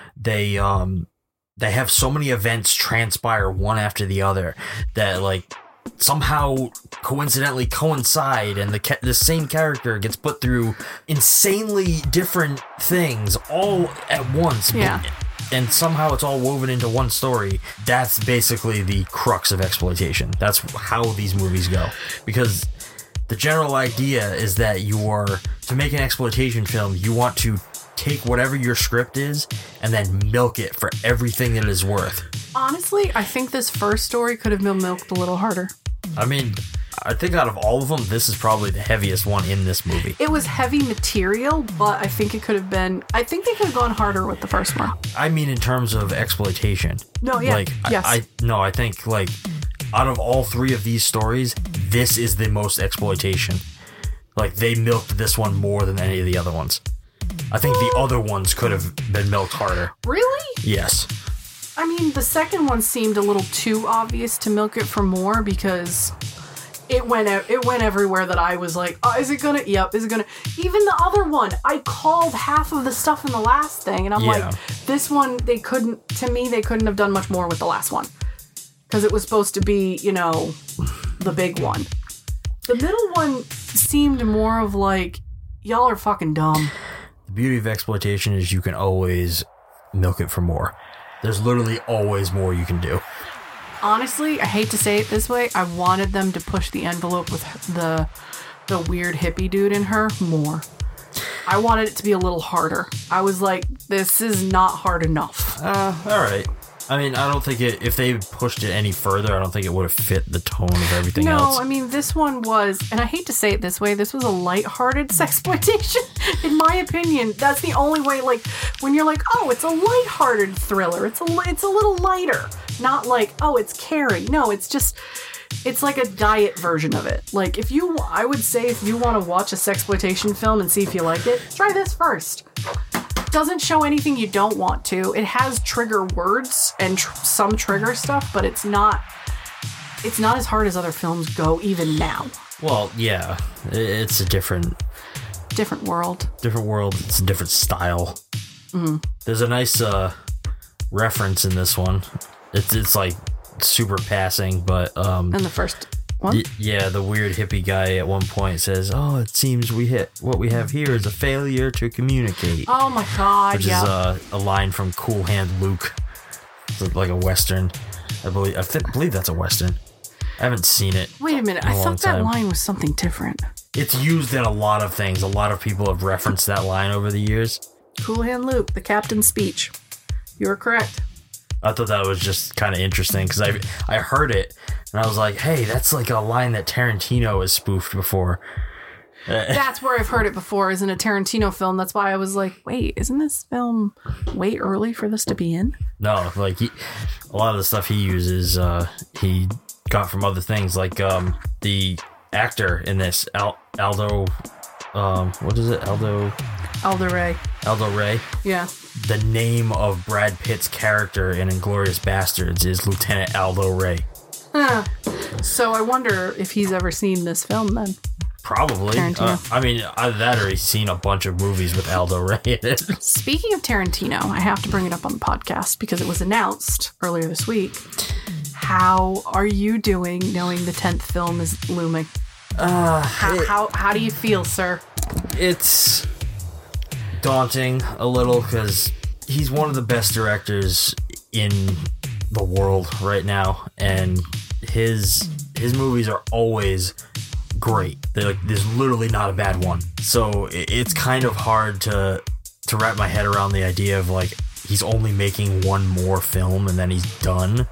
Speaker 10: they um they have so many events transpire one after the other that like somehow coincidentally coincide and the ca- the same character gets put through insanely different things all at once.
Speaker 5: Yeah.
Speaker 10: And somehow it's all woven into one story. That's basically the crux of exploitation. That's how these movies go. Because the general idea is that you are to make an exploitation film, you want to take whatever your script is and then milk it for everything that it is worth.
Speaker 5: Honestly, I think this first story could have been milked a little harder.
Speaker 10: I mean, I think out of all of them, this is probably the heaviest one in this movie.
Speaker 5: It was heavy material, but I think it could have been. I think they could have gone harder with the first one.
Speaker 10: I mean, in terms of exploitation.
Speaker 5: No, yeah,
Speaker 10: Like, I-
Speaker 5: yes.
Speaker 10: I, no, I think like out of all three of these stories, this is the most exploitation. Like they milked this one more than any of the other ones. I think the other ones could have been milked harder.
Speaker 5: Really?
Speaker 10: Yes.
Speaker 5: I mean, the second one seemed a little too obvious to milk it for more because it went e- it went everywhere that I was like, oh, is it gonna? Yep, is it gonna? Even the other one, I called half of the stuff in the last thing, and I'm
Speaker 10: Yeah.
Speaker 5: like, this one they couldn't. To me, they couldn't have done much more with the last one because it was supposed to be, you know, the big one. The middle one seemed more of like, y'all are fucking dumb.
Speaker 10: The beauty of exploitation is you can always milk it for more. There's literally always more you can do.
Speaker 5: honestly, I hate to say it this way, I wanted them to push the envelope with the the weird hippie dude in her more. I wanted it to be a little harder. I was like, this is not hard enough.
Speaker 10: Uh, all right. I mean, I don't think it. If they pushed it any further, I don't think it would have fit the tone of everything
Speaker 5: no,
Speaker 10: else.
Speaker 5: I mean this one was, and I hate to say it this way, this was a light-hearted sexploitation. In my opinion, that's the only way. Like when you're like, oh, it's a light-hearted thriller. It's a it's a little lighter, not like oh, it's Carrie. No, it's just it's like a diet version of it. Like if you, I would say if you want to watch a sexploitation film and see if you like it, try this first. Doesn't show anything you don't want to. It has trigger words and tr- some trigger stuff, but it's not. It's not as hard as other films go even now.
Speaker 10: well, yeah, it's a different,
Speaker 5: Different world.
Speaker 10: different world. It's a different style.
Speaker 5: Mm.
Speaker 10: There's a nice uh, reference in this one. It's it's like super passing, but um,
Speaker 5: In the first one.
Speaker 10: yeah, the weird hippie guy at one point says, "Oh, it seems we hit what we have here is a failure to communicate."
Speaker 5: Oh my god,
Speaker 10: which
Speaker 5: yeah.
Speaker 10: is uh, a line from Cool Hand Luke. It's like a western. I believe I th- believe that's a western. I haven't seen it.
Speaker 5: Wait a minute,
Speaker 10: in
Speaker 5: I
Speaker 10: a long
Speaker 5: thought that
Speaker 10: time.
Speaker 5: line was something different.
Speaker 10: It's used in a lot of things. A lot of people have referenced that line over the years.
Speaker 5: Cool Hand Luke, the captain's speech. You are correct.
Speaker 10: I thought that was just kind of interesting because I I heard it and I was like, hey, that's like a line that Tarantino has spoofed before.
Speaker 5: That's where I've heard it before, is in a Tarantino film. That's why I was like, wait, isn't this film way early for this to be in?
Speaker 10: No, like he, a lot of the stuff he uses, uh, he got from other things. Like um, the actor in this, Al- Aldo, um, what is it, Aldo,
Speaker 5: Aldo Ray.
Speaker 10: Aldo Ray.
Speaker 5: Yeah.
Speaker 10: The name of Brad Pitt's character in Inglourious Basterds is Lieutenant Aldo Ray.
Speaker 5: Huh. So I wonder if he's ever seen this film then.
Speaker 10: Probably. Uh, I mean, either that or he's seen a bunch of movies with Aldo Ray in it.
Speaker 5: Speaking of Tarantino, I have to bring it up on the podcast because it was announced earlier this week. How are you doing knowing the 10th film is looming?
Speaker 10: Uh,
Speaker 5: how, how, how do you feel, sir?
Speaker 10: it's daunting a little because he's one of the best directors in the world right now, and his his movies are always great. Like, there's literally not a bad one. So it's kind of hard to to wrap my head around the idea of like he's only making one more film and then he's done.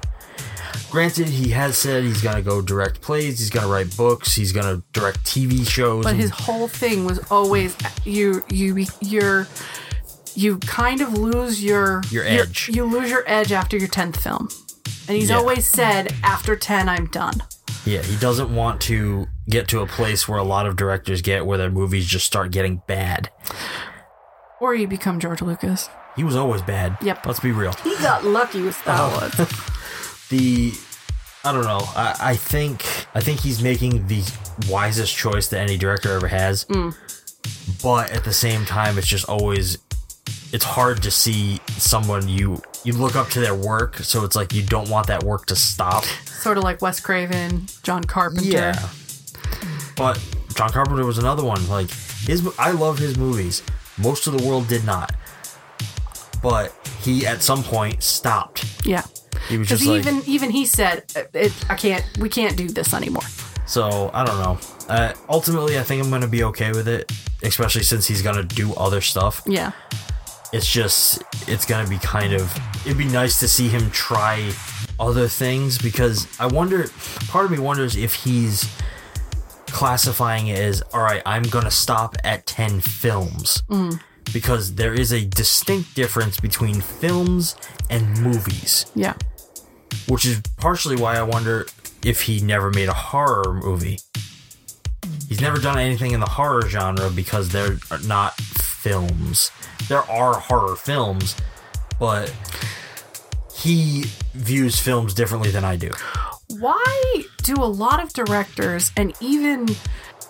Speaker 10: Granted, he has said he's gonna go direct plays, he's gonna write books, he's gonna direct TV shows.
Speaker 5: But
Speaker 10: and-
Speaker 5: his whole thing was always you you you're you kind of lose your
Speaker 10: Your edge.
Speaker 5: You lose your edge after your 10th film. And he's
Speaker 10: Yeah.
Speaker 5: always said after 10 I'm done.
Speaker 10: Yeah, he doesn't want to get to a place where a lot of directors get where their movies just start getting bad.
Speaker 5: Or you become George Lucas.
Speaker 10: He was always bad.
Speaker 5: Yep.
Speaker 10: Let's be real.
Speaker 5: He got lucky with Star
Speaker 10: Oh.
Speaker 5: Wars.
Speaker 10: The I don't know. I, I think I think he's making the wisest choice that any director ever has.
Speaker 5: Mm.
Speaker 10: But at the same time, it's just always it's hard to see someone you you look up to their work, so it's like you don't want that work to stop.
Speaker 5: Sort of like Wes Craven, John Carpenter.
Speaker 10: Yeah. But John Carpenter was another one. Like his, I love his movies. Most of the world did not, but he at some point stopped.
Speaker 5: Yeah.
Speaker 10: He was
Speaker 5: Because
Speaker 10: just like,
Speaker 5: even even he said, "Uh, it, "I can't. We can't do this anymore."
Speaker 10: so I don't know. Uh, ultimately, I think I'm gonna be okay with it, especially since he's gonna do other stuff.
Speaker 5: Yeah.
Speaker 10: It's just, it's gonna be kind of. It'd be nice to see him try other things because I wonder. Part of me wonders if he's classifying it as all right. I'm gonna stop at ten films
Speaker 5: Mm.
Speaker 10: because there is a distinct difference between films and movies.
Speaker 5: Yeah.
Speaker 10: Which is partially why I wonder if he never made a horror movie. He's never done anything in the horror genre because they're not films. There are horror films, but he views films differently than I do.
Speaker 5: Why do a lot of directors and even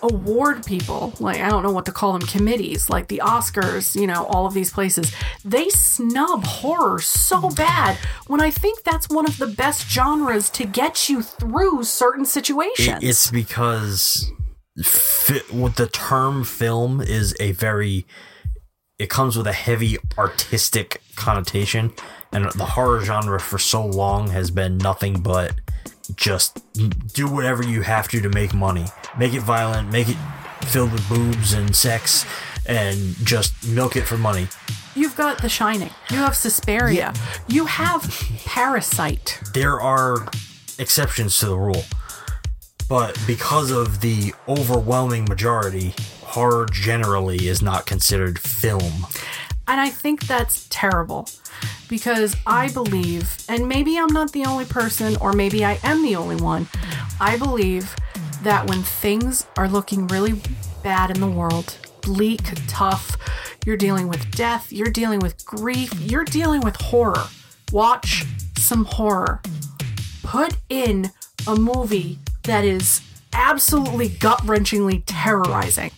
Speaker 5: award people, like I don't know what to call them, committees, like the Oscars, you know, all of these places, they snub horror so bad when I think that's one of the best genres to get you through certain situations.
Speaker 10: It- it's because fi- with the term film is a very it comes with a heavy artistic connotation and the horror genre for so long has been nothing but just do whatever you have to to make money make it violent make it filled with boobs and sex and just milk it for money
Speaker 5: You've got The Shining. You have Suspiria. You have Parasite.
Speaker 10: there are exceptions to the rule but because of the overwhelming majority horror generally is not considered film
Speaker 5: And I think that's terrible because I believe, and maybe I'm not the only person, or maybe I am the only one, I believe that when things are looking really bad in the world, bleak, tough, you're dealing with death, you're dealing with grief, you're dealing with horror. Watch some horror. Put in a movie that is absolutely gut wrenchingly terrorizing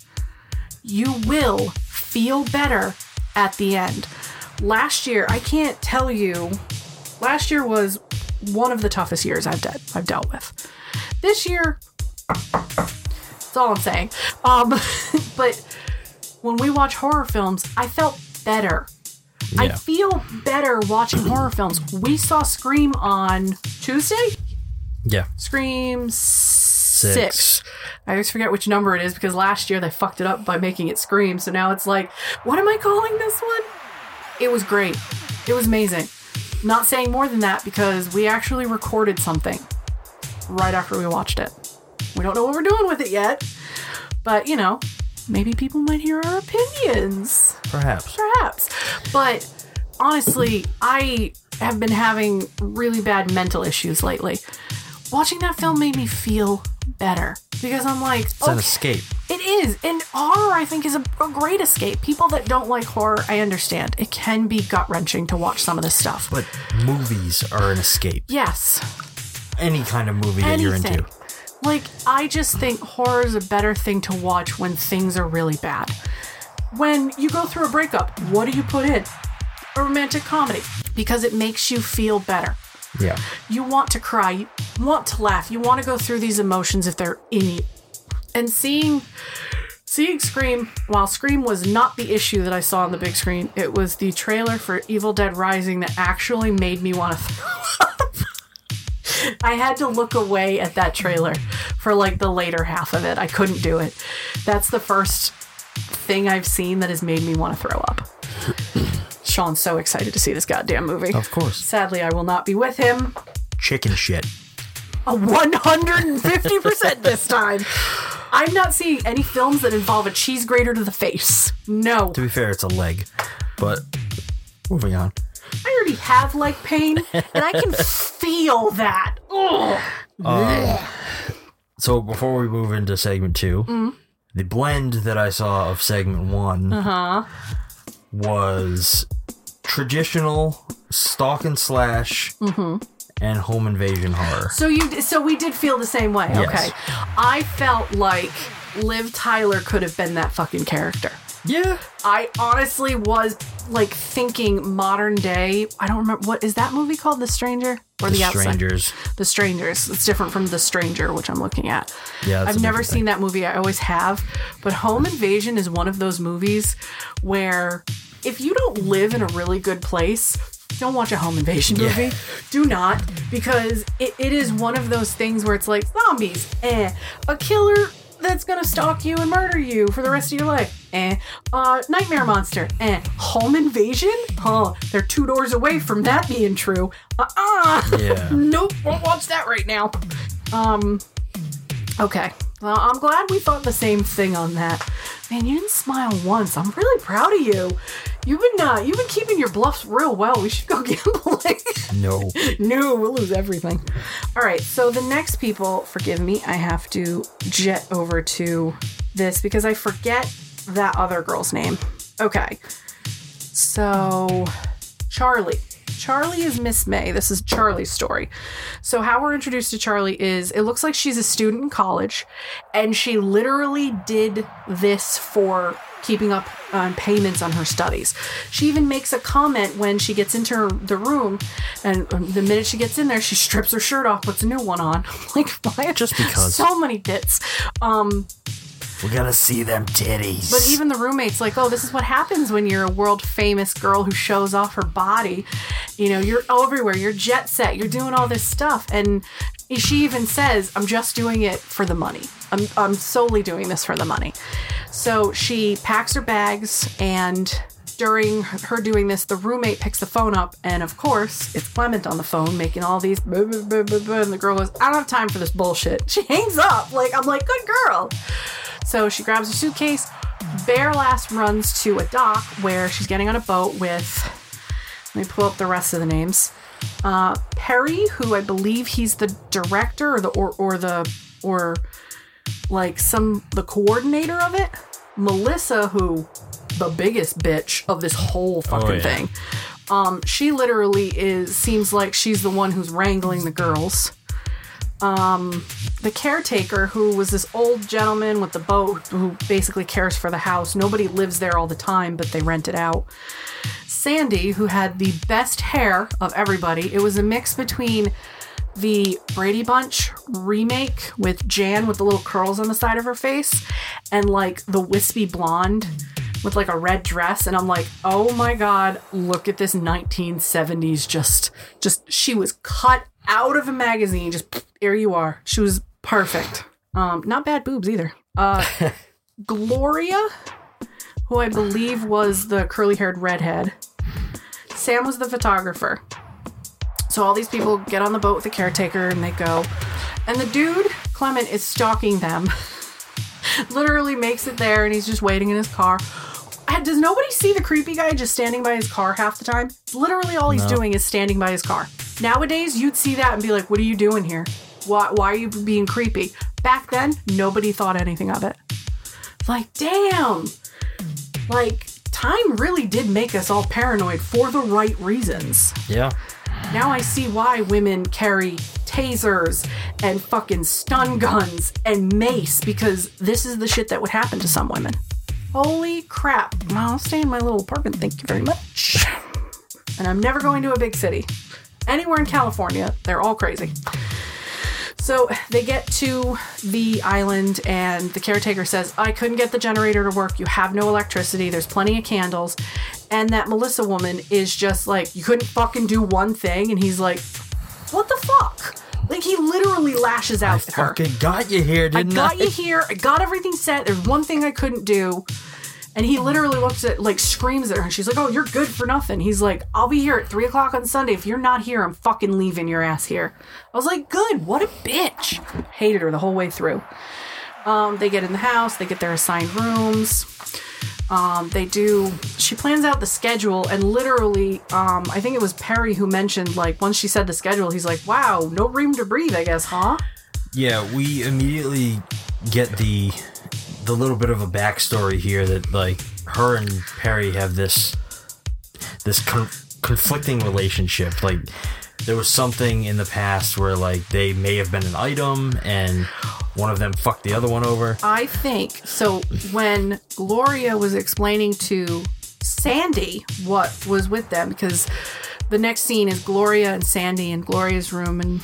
Speaker 5: you will feel better at the end. Last year, I can't tell you. Last year was one of the toughest years I've dealt I've dealt with. This year, that's all I'm saying. Um, but when we watch horror films, I felt better. I feel better watching horror films. We saw Scream on Tuesday.
Speaker 10: yeah
Speaker 5: Scream six. I always forget which number it is because last year they fucked it up by making it Scream. So now it's like, what am I calling this one? It was great. It was amazing. Not saying more than that because we actually recorded something right after we watched it. We don't know what we're doing with it yet, but you know, maybe people might hear our opinions
Speaker 10: perhaps
Speaker 5: perhaps. But honestly, I have been having really bad mental issues lately. Watching that film made me feel better because I'm like,
Speaker 10: it's an escape
Speaker 5: it is. And horror, I think, is a, a great escape. People that don't like horror, I understand. It can be gut wrenching to watch some of this stuff.
Speaker 10: but movies are an escape
Speaker 5: yes,
Speaker 10: any kind of movie that you're into
Speaker 5: Like, I just think horror is a better thing to watch when things are really bad. When you go through a breakup, what do you put in? A romantic comedy because it makes you feel better.
Speaker 10: Yeah
Speaker 5: You want to cry, you want to laugh, you want to go through these emotions if they're in you. And seeing seeing Scream, while Scream was not the issue that I saw on the big screen, it was the trailer for Evil Dead Rising that actually made me want to throw up. I had to look away at that trailer for like the later half of it. I couldn't do it. That's the first thing I've seen that has made me want to throw up. Shawn's so excited to see this goddamn movie.
Speaker 10: Of course.
Speaker 5: Sadly, I will not be with him.
Speaker 10: chicken shit
Speaker 5: A 150% this time. I'm not seeing any films that involve a cheese grater to the face. No.
Speaker 10: to be fair it's a leg but moving on
Speaker 5: I already have leg pain, and I can feel that. Ugh.
Speaker 10: Um, so before we move into segment 2
Speaker 5: Mm.
Speaker 10: the blend that i saw of segment one
Speaker 5: Uh-huh.
Speaker 10: was traditional stalk and slash
Speaker 5: Mhm.
Speaker 10: and home invasion horror
Speaker 5: So you so we did feel the same way.
Speaker 10: Yes.
Speaker 5: Okay. I felt like Liv Tyler could have been that fucking character.
Speaker 10: Yeah.
Speaker 5: I honestly was like thinking modern day. I don't remember what is that movie called, The Stranger or
Speaker 10: The
Speaker 5: The, Outside?
Speaker 10: Strangers.
Speaker 5: The Strangers. It's different from The Stranger, which I'm looking at.
Speaker 10: Yeah,
Speaker 5: I've never seen that movie. I always have. But Home Invasion is one of those movies where if you don't live in a really good place, don't watch a home invasion
Speaker 10: Yeah.
Speaker 5: movie. Do not, because it, it is one of those things where it's like zombies, eh. A killer that's gonna stalk you and murder you for the rest of your life, eh. Uh, nightmare monster, eh. Home invasion? Huh, they're two doors away from that being true. Uh-uh.
Speaker 10: Yeah.
Speaker 5: nope, won't watch that right now. Um, okay. Well, I'm glad we thought the same thing on that. Man, you didn't smile once. I'm really proud of you. You've been uh, you've been keeping your bluffs real well. We should go gambling.
Speaker 10: No.
Speaker 5: no, we'll lose everything. All right, so the next people, forgive me, I have to jet over to this because I forget that other girl's name. Okay. So, Charlie. Charlie is Miss May. This is Charlie's story. So, how we're introduced to Charlie is it looks like she's a student in college, and she literally did this for keeping up on payments on her studies. She even makes a comment when she gets into her, the room, and the minute she gets in there, she strips her shirt off, puts a new one on. like, why?
Speaker 10: Just because.
Speaker 5: So many bits. Um,
Speaker 10: We gotta see them titties.
Speaker 5: but even the roommate's like, oh, this is what happens when you're a world famous girl who shows off her body. You know, you're everywhere, you're jet set, you're doing all this stuff. And she even says, I'm just doing it for the money. I'm, I'm solely doing this for the money. So she packs her bags and during her doing this, the roommate picks the phone up, and of course, it's Clement on the phone making all these. blah, blah, blah, and the girl goes, I don't have time for this bullshit. She hangs up. Like, I'm like, good girl. So she grabs her suitcase. Bear Last runs to a dock where she's getting on a boat with. Let me pull up the rest of the names. Uh, Perry, who I believe he's the director or the or, or the or like some the coordinator of it. Melissa, who the biggest bitch of this whole fucking
Speaker 10: yeah.
Speaker 5: thing. Um, she literally is seems like she's the one who's wrangling the girls um, the caretaker, who was this old gentleman with the boat, who basically cares for the house. Nobody lives there all the time, but they rent it out. Sandy, who had the best hair of everybody. It was a mix between the Brady Bunch remake with Jan with the little curls on the side of her face and like the wispy blonde with like a red dress and I'm like, "Oh my god, look at this 1970s just just she was cut out of a magazine. Just here you are. She was perfect. Um not bad boobs either. Uh Gloria, who I believe was the curly-haired redhead. Sam was the photographer. So all these people get on the boat with the caretaker and they go. And the dude, Clement, is stalking them. Literally makes it there and he's just waiting in his car. Does nobody see the creepy guy just standing by his car half the time? Literally all he's
Speaker 10: No.
Speaker 5: doing is standing by his car. Nowadays, you'd see that and be like, what are you doing here? Why, why are you being creepy? Back then, nobody thought anything of it. Like, damn. Like, time really did make us all paranoid for the right reasons.
Speaker 10: Yeah.
Speaker 5: Now I see why women carry tasers and fucking stun guns and mace because this is the shit that would happen to some women. Holy crap. I'll stay in my little apartment, thank you very much. And I'm never going to a big city. Anywhere in California, they're all crazy. So they get to the island, and the caretaker says, I couldn't get the generator to work. You have no electricity. There's plenty of candles. And that Melissa woman is just like, You couldn't fucking do one thing. And he's like, What the fuck? Like, he literally lashes out at her.
Speaker 10: Fucking got you here, didn't I?
Speaker 5: got you here. I got everything set. There's one thing I couldn't do. And he literally looks at, like, screams at her. And she's like, Oh, you're good for nothing. He's like, I'll be here at three o'clock on Sunday. If you're not here, I'm fucking leaving your ass here. I was like, Good. What a bitch. Hated her the whole way through. Um, they get in the house, they get their assigned rooms. Um, they do, she plans out the schedule, and literally, um, I think it was Perry who mentioned, like, once she said the schedule, he's like, Wow, no room to breathe, I guess, huh?
Speaker 10: Yeah, we immediately get the the little bit of a backstory here that like her and Perry have this this con- conflicting relationship. Like there was something in the past where like they may have been an item and one of them fucked the other one over.
Speaker 5: I think so. When Gloria was explaining to Sandy what was with them because the next scene is Gloria and Sandy in Gloria's room and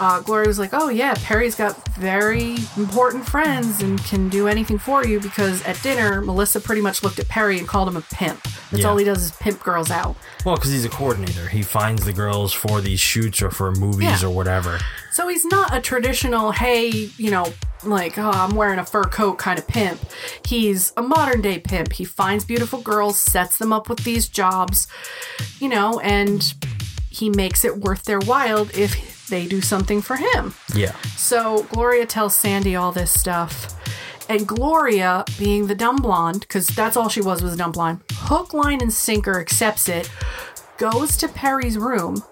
Speaker 5: uh, Gloria was like, "Oh yeah, Perry's got very important friends and can do anything for you." Because at dinner, Melissa pretty much looked at Perry and called him a pimp. That's
Speaker 10: Yeah.
Speaker 5: all he does is pimp girls out.
Speaker 10: Well, because he's a coordinator. He finds the girls for these shoots or for movies
Speaker 5: Yeah.
Speaker 10: or whatever.
Speaker 5: So he's not a traditional, hey, you know, like, oh, I'm wearing a fur coat kind of pimp. He's a modern day pimp. He finds beautiful girls, sets them up with these jobs, you know, and he makes it worth their while if they do something for him.
Speaker 10: Yeah.
Speaker 5: So Gloria tells Sandy all this stuff. And Gloria, being the dumb blonde, because that's all she was was a dumb blonde, hook, line, and sinker accepts it, goes to Perry's room.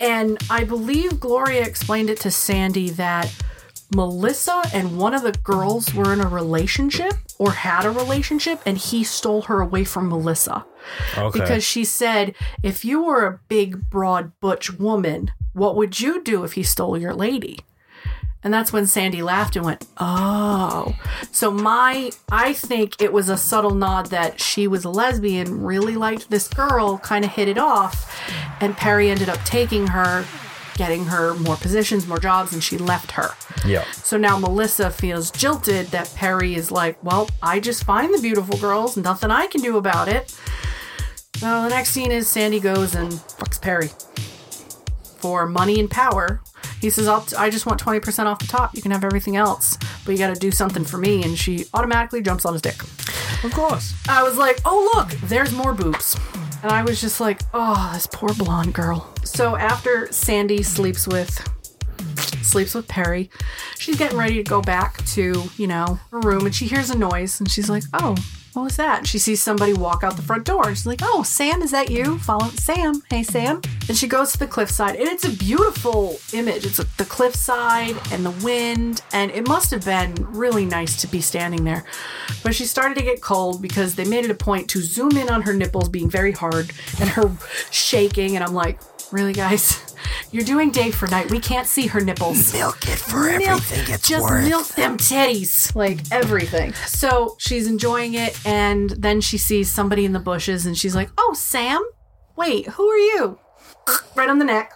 Speaker 5: And I believe Gloria explained it to Sandy that Melissa and one of the girls were in a relationship or had a relationship, and he stole her away from Melissa.
Speaker 10: Okay.
Speaker 5: Because she said, if you were a big, broad, butch woman, what would you do if he stole your lady? And that's when Sandy laughed and went, "Oh." So my I think it was a subtle nod that she was a lesbian, really liked this girl, kind of hit it off, and Perry ended up taking her, getting her more positions, more jobs, and she left her.
Speaker 10: Yeah.
Speaker 5: So now Melissa feels jilted that Perry is like, well, I just find the beautiful girls, nothing I can do about it. So the next scene is Sandy goes and fucks Perry for money and power. He says, I'll, I just want 20% off the top. You can have everything else, but you got to do something for me. And she automatically jumps on his dick.
Speaker 10: Of course.
Speaker 5: I was like, oh, look, there's more boobs. And I was just like, oh, this poor blonde girl. So after Sandy sleeps with sleeps with Perry, she's getting ready to go back to, you know, her room and she hears a noise and she's like, oh, what was that? She sees somebody walk out the front door. She's like, oh, Sam, is that you? Follow Sam. Hey, Sam. And she goes to the cliffside and it's a beautiful image. It's the cliffside and the wind, and it must have been really nice to be standing there. But she started to get cold because they made it a point to zoom in on her nipples being very hard and her shaking. And I'm like, really, guys? You're doing day for night. We can't see her nipples.
Speaker 10: Milk it for
Speaker 5: Milk-
Speaker 10: everything it's
Speaker 5: just
Speaker 10: worth.
Speaker 5: milk them titties, like everything. So she's enjoying it, and then she sees somebody in the bushes, and she's like, "Oh, Sam, wait, who are you?" Right on the neck,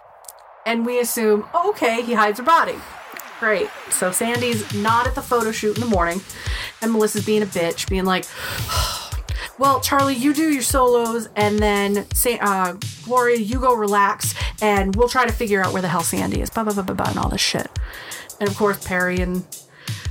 Speaker 5: and we assume, oh, okay, he hides her body. Great. So Sandy's not at the photo shoot in the morning, and Melissa's being a bitch, being like, well, Charlie, you do your solos, and then say, uh, Gloria, you go relax, and we'll try to figure out where the hell Sandy is. Blah blah blah blah blah, and all this shit. And of course, Perry and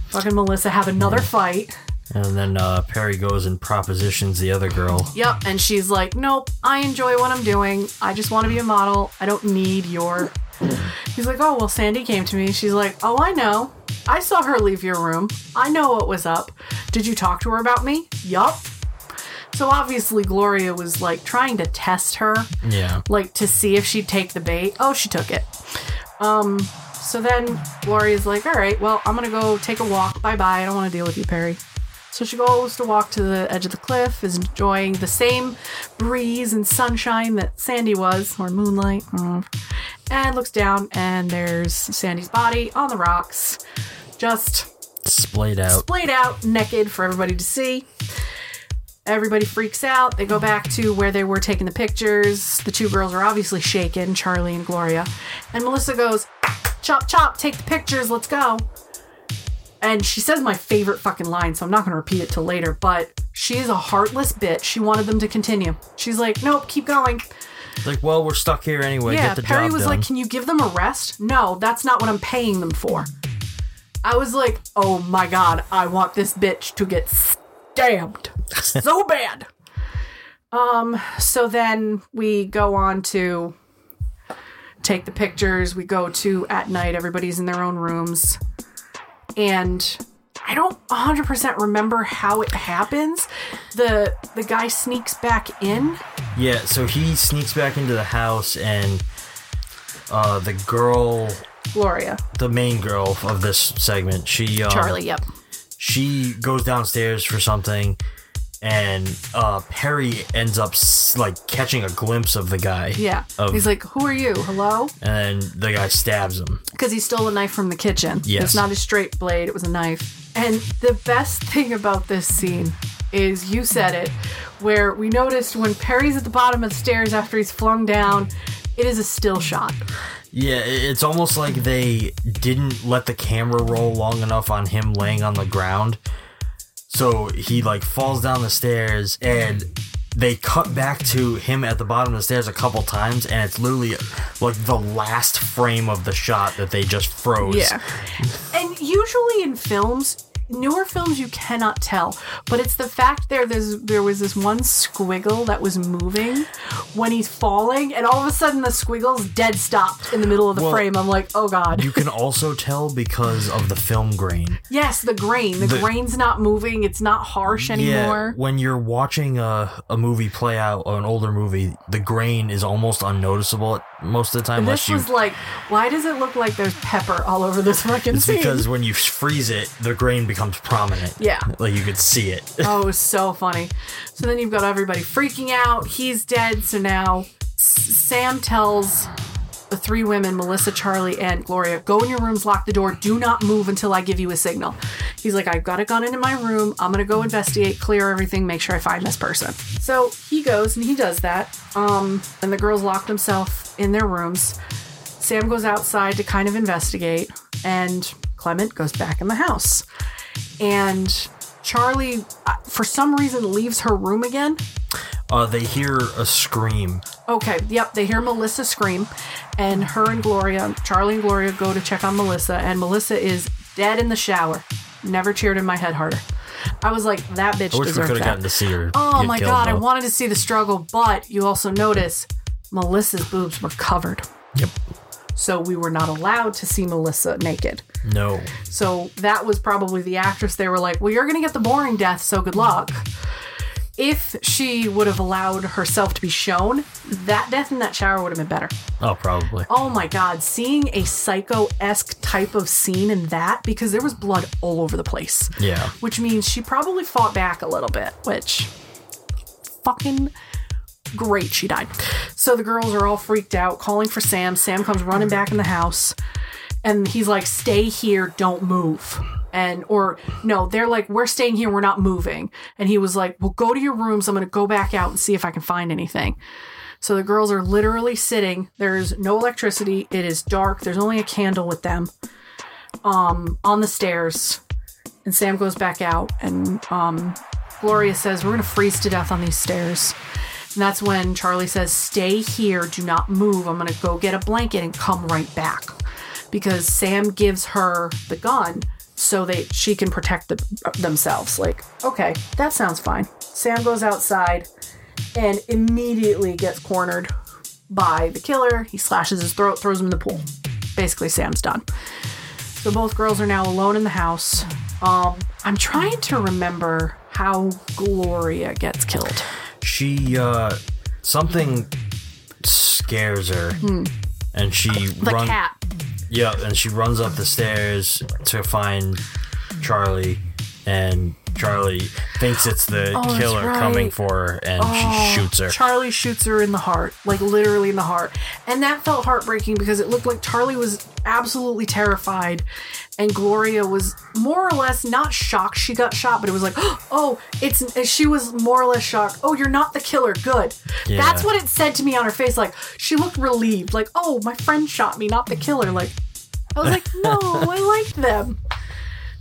Speaker 5: fucking Melissa have another fight.
Speaker 10: And then uh, Perry goes and propositions the other girl.
Speaker 5: Yep, and she's like, "Nope, I enjoy what I'm doing. I just want to be a model. I don't need your." He's like, "Oh well, Sandy came to me." She's like, "Oh, I know. I saw her leave your room. I know what was up. Did you talk to her about me?" Yup. So obviously, Gloria was like trying to test her,
Speaker 10: Yeah.
Speaker 5: like to see if she'd take the bait. Oh, she took it. Um. So then Gloria's like, "All right, well, I'm gonna go take a walk. Bye bye. I don't want to deal with you, Perry." So she goes to walk to the edge of the cliff, is enjoying the same breeze and sunshine that Sandy was, or moonlight, I don't know. and looks down, and there's Sandy's body on the rocks, just
Speaker 10: Splayed out.
Speaker 5: splayed out, naked for everybody to see. Everybody freaks out. They go back to where they were taking the pictures. The two girls are obviously shaken, Charlie and Gloria. And Melissa goes, Chop, chop, take the pictures, let's go. And she says my favorite fucking line, so I'm not going to repeat it till later, but she is a heartless bitch. She wanted them to continue. She's like, nope, keep going.
Speaker 10: Like, well, we're stuck here anyway.
Speaker 5: yeah,
Speaker 10: Get the
Speaker 5: Perry
Speaker 10: job
Speaker 5: was
Speaker 10: done.
Speaker 5: like, can you give them a rest? No, that's not what I'm paying them for. I was like, oh my god, I want this bitch to get stabbed so bad. Um, so then we go on to take the pictures. We go to at night, everybody's in their own rooms. And I don't 100% remember how it happens. The the guy sneaks back in.
Speaker 10: Yeah, so he sneaks back into the house and uh the girl
Speaker 5: Gloria.
Speaker 10: the main girl of this segment, she um,
Speaker 5: Charlie, yep.
Speaker 10: She goes downstairs for something and uh Perry ends up like catching a glimpse of the guy.
Speaker 5: Yeah.
Speaker 10: Of,
Speaker 5: He's like, Who are you? Hello?
Speaker 10: and the guy stabs him.
Speaker 5: Because he stole a knife from the kitchen.
Speaker 10: Yes.
Speaker 5: It's not a straight blade, it was a knife. And the best thing about this scene is you said it, where we noticed when Perry's at the bottom of the stairs after he's flung down, it is a still shot.
Speaker 10: Yeah, it's almost like they didn't let the camera roll long enough on him laying on the ground. So he like falls down the stairs and they cut back to him at the bottom of the stairs a couple times and it's literally like the last frame of the shot that they just froze.
Speaker 5: Yeah. And usually in films, newer films you cannot tell, but it's the fact there there's there was this one squiggle that was moving when he's falling, and all of a sudden the squiggle's dead stopped in the middle of the
Speaker 10: Well,
Speaker 5: frame. I'm like, oh god.
Speaker 10: You can also tell because of the film grain.
Speaker 5: yes, the grain. The,
Speaker 10: The-
Speaker 5: grain's not moving. It's not harsh anymore.
Speaker 10: Yeah, when you're watching a, a movie play out, or an older movie, the grain is almost unnoticeable most of the time.
Speaker 5: This
Speaker 10: you,
Speaker 5: was like, why does it look like there's pepper all over this fucking
Speaker 10: it's
Speaker 5: scene?
Speaker 10: because when you freeze it, the grain becomes prominent.
Speaker 5: Yeah.
Speaker 10: like you could see it.
Speaker 5: oh, it was so funny. So then you've got everybody freaking out. He's dead. So now S- Sam tells the three women, Melissa, Charlie, and Gloria, go in your rooms, lock the door, do not move until I give you a signal. He's like, I've got a gun in my room. I'm gonna go investigate, clear everything, make sure I find this person. So he goes and he does that. Um, and the girls lock themselves in their rooms. Sam goes outside to kind of investigate, and Clement goes back in the house. And Charlie, uh, for some reason, leaves her room again.
Speaker 10: Uh, they hear a scream.
Speaker 5: Okay, yep, they hear Melissa scream, and her and Gloria, Charlie and Gloria, go to check on Melissa, and Melissa is dead in the shower. Never cheered in my head harder. I was like, that bitch
Speaker 10: I wish we
Speaker 5: deserved
Speaker 10: could have
Speaker 5: that.
Speaker 10: gotten to see her.
Speaker 5: Oh
Speaker 10: get
Speaker 5: my
Speaker 10: killed,
Speaker 5: god, I
Speaker 10: though.
Speaker 5: wanted to see the struggle, but you also notice Melissa's boobs were covered.
Speaker 10: Yep.
Speaker 5: So we were not allowed to see Melissa naked.
Speaker 10: No.
Speaker 5: So that was probably the actress. They were like, well, you're going to get the boring death, so good luck. If she would have allowed herself to be shown, that death in that shower would have been better.
Speaker 10: Oh, probably.
Speaker 5: Oh my God, seeing a psycho esque type of scene in that, because there was blood all over the place.
Speaker 10: Yeah.
Speaker 5: Which means she probably fought back a little bit, which fucking great she died. So the girls are all freaked out, calling for Sam. Sam comes running back in the house and he's like, stay here, don't move. And, or no, they're like, we're staying here, we're not moving. And he was like, well, go to your rooms. I'm going to go back out and see if I can find anything. So the girls are literally sitting. There's no electricity. It is dark. There's only a candle with them um, on the stairs. And Sam goes back out, and um, Gloria says, We're going to freeze to death on these stairs. And that's when Charlie says, Stay here, do not move. I'm going to go get a blanket and come right back. Because Sam gives her the gun so that she can protect the, themselves. Like, okay, that sounds fine. Sam goes outside and immediately gets cornered by the killer. He slashes his throat, throws him in the pool. Basically, Sam's done. So both girls are now alone in the house. Um, I'm trying to remember how Gloria gets killed.
Speaker 10: She, uh, something scares her.
Speaker 5: Hmm.
Speaker 10: And she
Speaker 5: The
Speaker 10: run-
Speaker 5: cat.
Speaker 10: Yeah, and she runs up the stairs to find Charlie, and Charlie thinks it's the
Speaker 5: Oh, that's
Speaker 10: killer
Speaker 5: right.
Speaker 10: coming for her, and
Speaker 5: Oh,
Speaker 10: she shoots her.
Speaker 5: Charlie shoots her in the heart, like literally in the heart. And that felt heartbreaking because it looked like Charlie was absolutely terrified and Gloria was more or less not shocked she got shot, but it was like, "Oh, it's she was more or less shocked. Oh, you're not the killer. Good."
Speaker 10: Yeah.
Speaker 5: That's what it said to me on her face like she looked relieved, like, "Oh, my friend shot me, not the killer." Like I was like, "No, I liked them."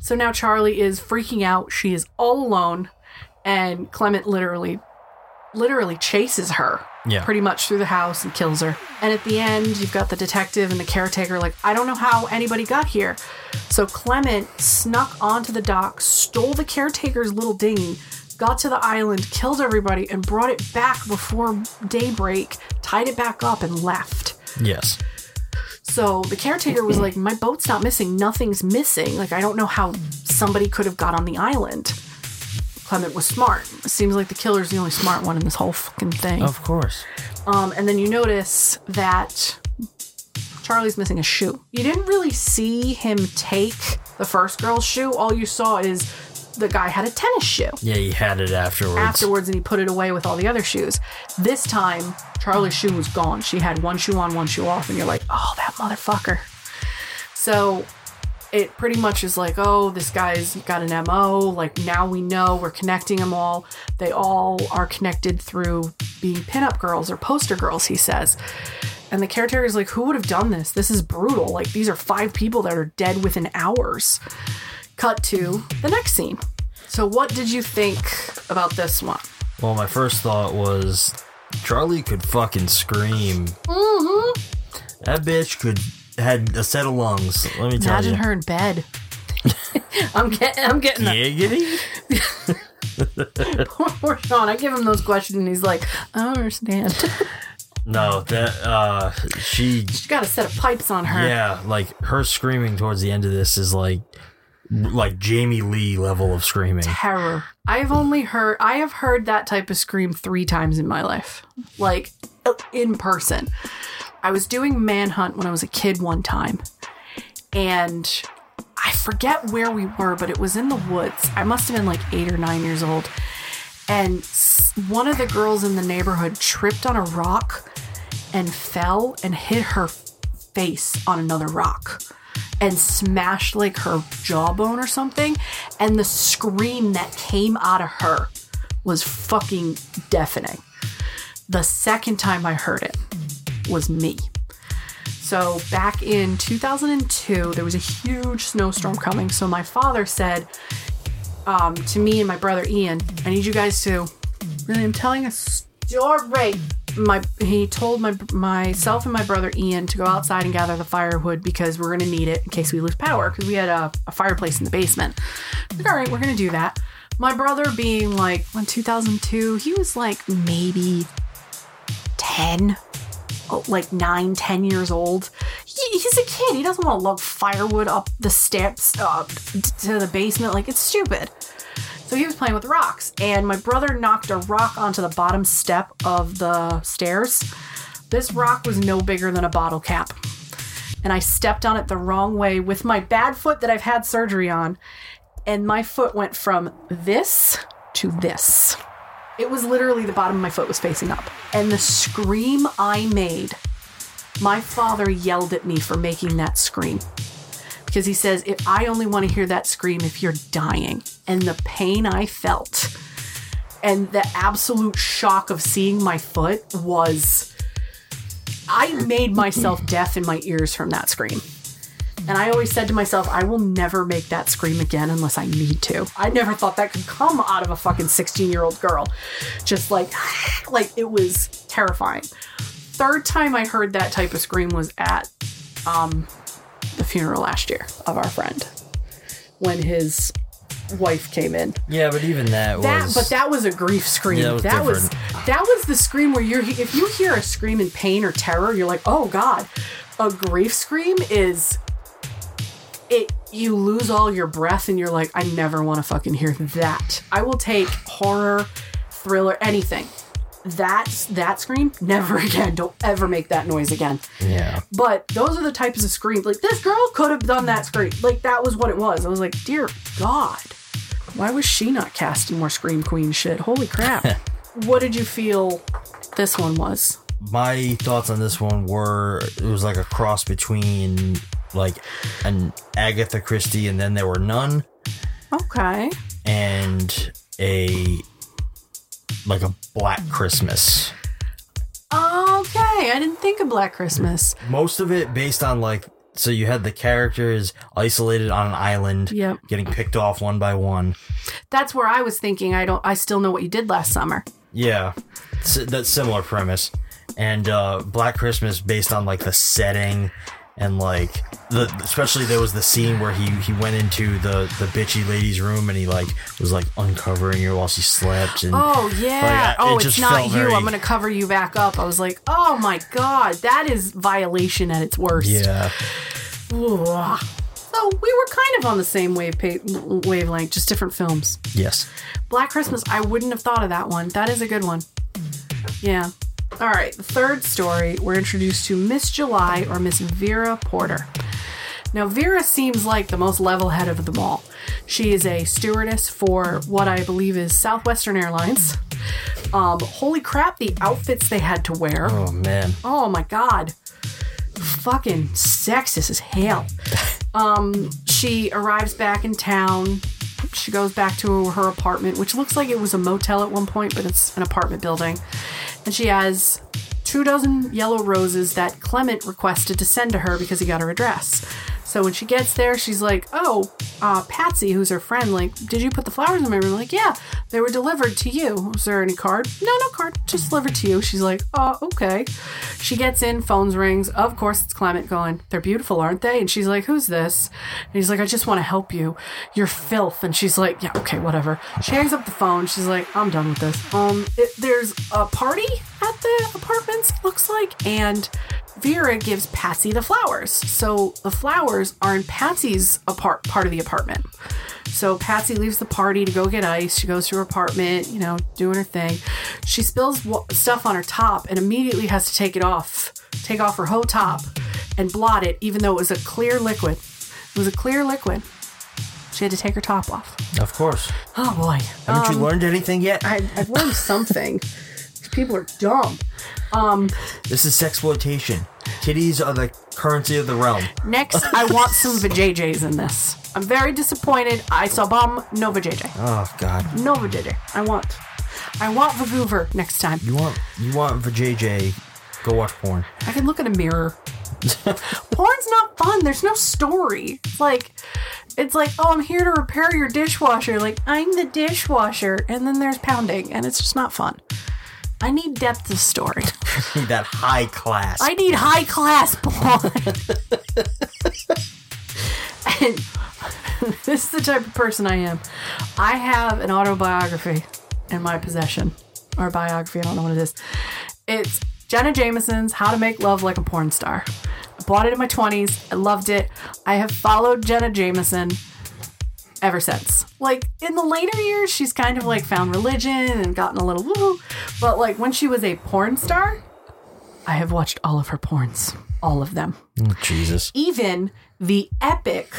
Speaker 5: So now Charlie is freaking out. She is all alone and Clement literally literally chases her
Speaker 10: Yeah.
Speaker 5: pretty much through the house and kills her. And at the end, you've got the detective and the caretaker like, I don't know how anybody got here. So Clement snuck onto the dock, stole the caretaker's little dinghy, got to the island, killed everybody, and brought it back before daybreak, tied it back up, and left.
Speaker 10: Yes.
Speaker 5: So the caretaker was like, My boat's not missing. Nothing's missing. Like, I don't know how somebody could have got on the island. Clement was smart. It seems like the killer's the only smart one in this whole fucking thing.
Speaker 10: Of course.
Speaker 5: Um, and then you notice that Charlie's missing a shoe. You didn't really see him take the first girl's shoe. All you saw is the guy had a tennis shoe
Speaker 10: Yeah, he had it afterwards.
Speaker 5: afterwards and he put it away with all the other shoes. This time, Charlie's shoe was gone. She had one shoe on, one shoe off, and you're like, oh, that motherfucker. So it pretty much is like, oh, this guy's got an MO. Like now we know we're connecting them all. They all are connected through being pinup girls or poster girls, he says. And the caretaker is like, who would have done this? This is brutal. Like these are five people that are dead within hours. Cut to the next scene. So, what did you think about this one?
Speaker 10: Well, my first thought was Charlie could fucking scream.
Speaker 5: Mm-hmm.
Speaker 10: That bitch could had a set of lungs. Let me tell
Speaker 5: Imagine
Speaker 10: you.
Speaker 5: her in bed. I'm getting, I'm getting.
Speaker 10: Giggity?
Speaker 5: Poor, poor Shawn. I give him those questions, and he's like, I don't understand.
Speaker 10: No, that uh she
Speaker 5: She's got a set of pipes on her.
Speaker 10: Yeah, like her screaming towards the end of this is like like Jamie Lee level of screaming.
Speaker 5: terror. I've only heard I have heard that type of scream 3 times in my life. Like uh, in person. I was doing manhunt when I was a kid one time. And I forget where we were, but it was in the woods. I must have been like 8 or 9 years old. And one of the girls in the neighborhood tripped on a rock and fell and hit her face on another rock and smashed like her jawbone or something. And the scream that came out of her was fucking deafening. The second time I heard it was me. So back in 2002, there was a huge snowstorm coming. So my father said um, to me and my brother Ian, I need you guys to really, I'm telling a story. My he told my myself and my brother Ian to go outside and gather the firewood because we're gonna need it in case we lose power because we had a, a fireplace in the basement. Like, all right, we're gonna do that. My brother being like in 2002, he was like maybe 10 oh, like nine, ten years old. He, he's a kid. He doesn't want to lug firewood up the steps uh, to the basement. Like, it's stupid. So he was playing with rocks, and my brother knocked a rock onto the bottom step of the stairs. This rock was no bigger than a bottle cap. And I stepped on it the wrong way with my bad foot that I've had surgery on. And my foot went from this to this. It was literally the bottom of my foot was facing up. And the scream I made, my father yelled at me for making that scream. Because he says, if I only want to hear that scream if you're dying. And the pain I felt and the absolute shock of seeing my foot was. I made myself deaf in my ears from that scream. And I always said to myself, I will never make that scream again unless I need to. I never thought that could come out of a fucking 16 year old girl. Just like, like it was terrifying. Third time I heard that type of scream was at um, the funeral last year of our friend when his wife came in.
Speaker 10: Yeah, but even that was
Speaker 5: That, but that was a grief scream.
Speaker 10: Yeah, that
Speaker 5: that
Speaker 10: was
Speaker 5: was that was the scream where you're. If you hear a scream in pain or terror, you're like, oh god. A grief scream is it. You lose all your breath, and you're like, I never want to fucking hear that. I will take horror, thriller, anything. That that scream, never again. Don't ever make that noise again.
Speaker 10: Yeah.
Speaker 5: But those are the types of screams. Like this girl could have done that scream. Like that was what it was. I was like, dear God, why was she not casting more Scream Queen shit? Holy crap. what did you feel this one was?
Speaker 10: my thoughts on this one were it was like a cross between like an Agatha Christie and then there were none
Speaker 5: Okay.
Speaker 10: and a like a Black Christmas.
Speaker 5: Okay. I didn't think of Black Christmas.
Speaker 10: Most of it based on like so you had the characters isolated on an island,
Speaker 5: Yep.
Speaker 10: getting picked off one by one.
Speaker 5: That's where I was thinking. I don't. I still know what you did last summer.
Speaker 10: Yeah, that's similar premise. And uh, Black Christmas based on like the setting and like the especially there was the scene where he he went into the the bitchy lady's room and he like was like uncovering her while she slept and
Speaker 5: Oh yeah.
Speaker 10: like, I-
Speaker 5: oh,
Speaker 10: it
Speaker 5: it's not you.
Speaker 10: very-
Speaker 5: I'm gonna cover you back up. I was like, oh my god, that is violation at its worst.
Speaker 10: yeah
Speaker 5: Ooh. So we were kind of on the same wave pa- wavelength, just different films.
Speaker 10: yes
Speaker 5: Black Christmas, I wouldn't have thought of that one. That is a good one. Yeah. All right, the third story, we're introduced to Miss July or Miss Vera Porter. Now, Vera seems like the most level head of them all. She is a stewardess for what I believe is Southwestern Airlines. Um, holy crap, the outfits they had to wear.
Speaker 10: oh man
Speaker 5: Oh my god. Fucking sexist as hell. Um, she arrives back in town. She goes back to her apartment, which looks like it was a motel at one point, but it's an apartment building. And she has two dozen yellow roses that Clement requested to send to her because he got her address. So when she gets there, she's like, "Oh, uh, Patsy, who's her friend, like, did you put the flowers in my room?" Like, "Yeah, they were delivered to you. Was there any card?" No, no card, just delivered to you. She's like, "Oh, okay." She gets in, phones rings. Of course, it's Clement going, "They're beautiful, aren't they?" And she's like, "Who's this?" And he's like, "I just want to help you. You're filth." And she's like, "Yeah, okay, whatever." She hangs up the phone. She's like, "I'm done with this." Um, it, there's a party at the apartments. Looks like, and Vera gives Patsy the flowers. So the flowers are in Patsy's apart part of the apartment. So Patsy leaves the party to go get ice. She goes to her apartment, you know, doing her thing. She spills wa- stuff on her top and immediately has to take it off, take off her whole top and blot it, even though it was a clear liquid. It was a clear liquid. She had to take her top off.
Speaker 10: Of course.
Speaker 5: Oh boy.
Speaker 10: Haven't you
Speaker 5: Um,
Speaker 10: learned anything yet?
Speaker 5: I, I've learned something. People are dumb. Um,
Speaker 10: This is sexploitation. Titties are the currency of the realm.
Speaker 5: Next, I want some vajayjays in this. I'm very disappointed. I saw bomb, no vajayjay.
Speaker 10: Oh God.
Speaker 5: No vajayjay. I want. I want Vagoover next time.
Speaker 10: You want you want JJ? Go watch porn.
Speaker 5: I can look in a mirror. Porn's not fun. There's no story. It's like, it's like, oh, I'm here to repair your dishwasher. Like, I'm the dishwasher, and then there's pounding, and it's just not fun. I need depth of story.
Speaker 10: I need that high class.
Speaker 5: I need high class porn. and this is the type of person I am. I have an autobiography in my possession, or biography. I don't know what it is. It's Jenna Jameson's How to Make Love Like a Porn Star. I bought it in my 20s. I loved it. I have followed Jenna Jameson ever since. Like in the later years, she's kind of like found religion and gotten a little woo. But like when she was a porn star, I have watched all of her porns, all of them,
Speaker 10: Oh, Jesus.
Speaker 5: even the epic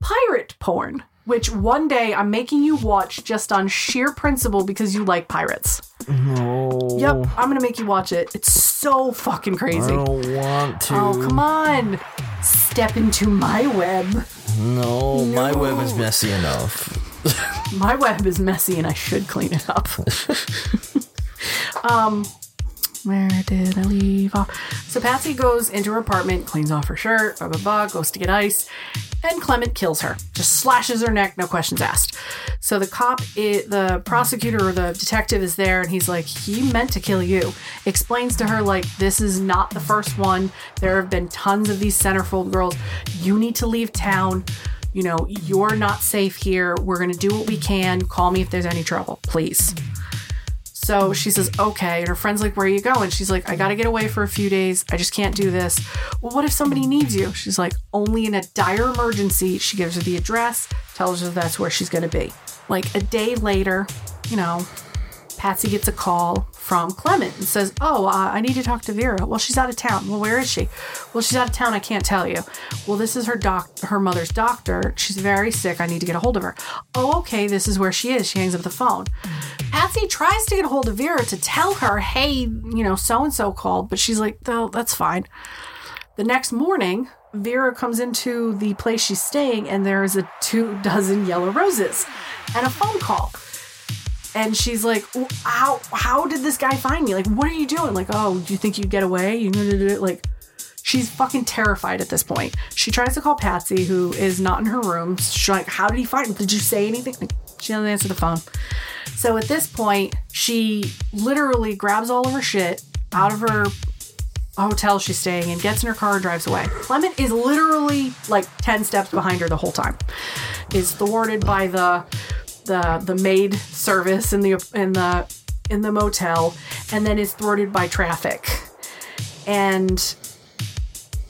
Speaker 5: pirate porn, which one day I'm making you watch just on sheer principle because you like pirates.
Speaker 10: No.
Speaker 5: Yep, I'm gonna make you watch it. It's so fucking crazy.
Speaker 10: I don't want to.
Speaker 5: Oh, come on. Step into my web.
Speaker 10: No, my web is messy enough.
Speaker 5: My web is messy and I should clean it up. um, where did I leave off? So Patsy goes into her apartment, cleans off her shirt, blah, blah, blah, goes to get ice, and Clement kills her. Just slashes her neck, no questions asked. So the cop, i the prosecutor or the detective is there, and he's like, he meant to kill you. Explains to her, like, this is not the first one. There have been tons of these centerfold girls. You need to leave town you know, you're not safe here. We're going to do what we can. Call me if there's any trouble, please. So she says, okay. And her friend's like, where are you going? She's like, I got to get away for a few days. I just can't do this. Well, what if somebody needs you? She's like, only in a dire emergency. She gives her the address, tells her that's where she's going to be. Like a day later, you know, Patsy gets a call from Clement and says, Oh, uh, I need to talk to Vera. Well, she's out of town. Well, where is she? Well, she's out of town. I can't tell you. Well, this is her doc, her mother's doctor. She's very sick. I need to get a hold of her. Oh, okay. This is where she is. She hangs up the phone. Patsy tries to get a hold of Vera to tell her, Hey, you know, so and so called, but she's like, Oh, that's fine. The next morning, Vera comes into the place she's staying, and there's a two dozen yellow roses and a phone call. And she's like, "How how did this guy find me? Like, what are you doing? Like, oh, do you think you'd get away? You know, like." She's fucking terrified at this point. She tries to call Patsy, who is not in her room. She's like, "How did he find me? Did you say anything?" She doesn't answer the phone. So at this point, she literally grabs all of her shit out of her hotel she's staying in, gets in her car, and drives away. Clement is literally like 10 steps behind her the whole time. Is thwarted by the the the maid service in the in the in the motel and then is thwarted by traffic. And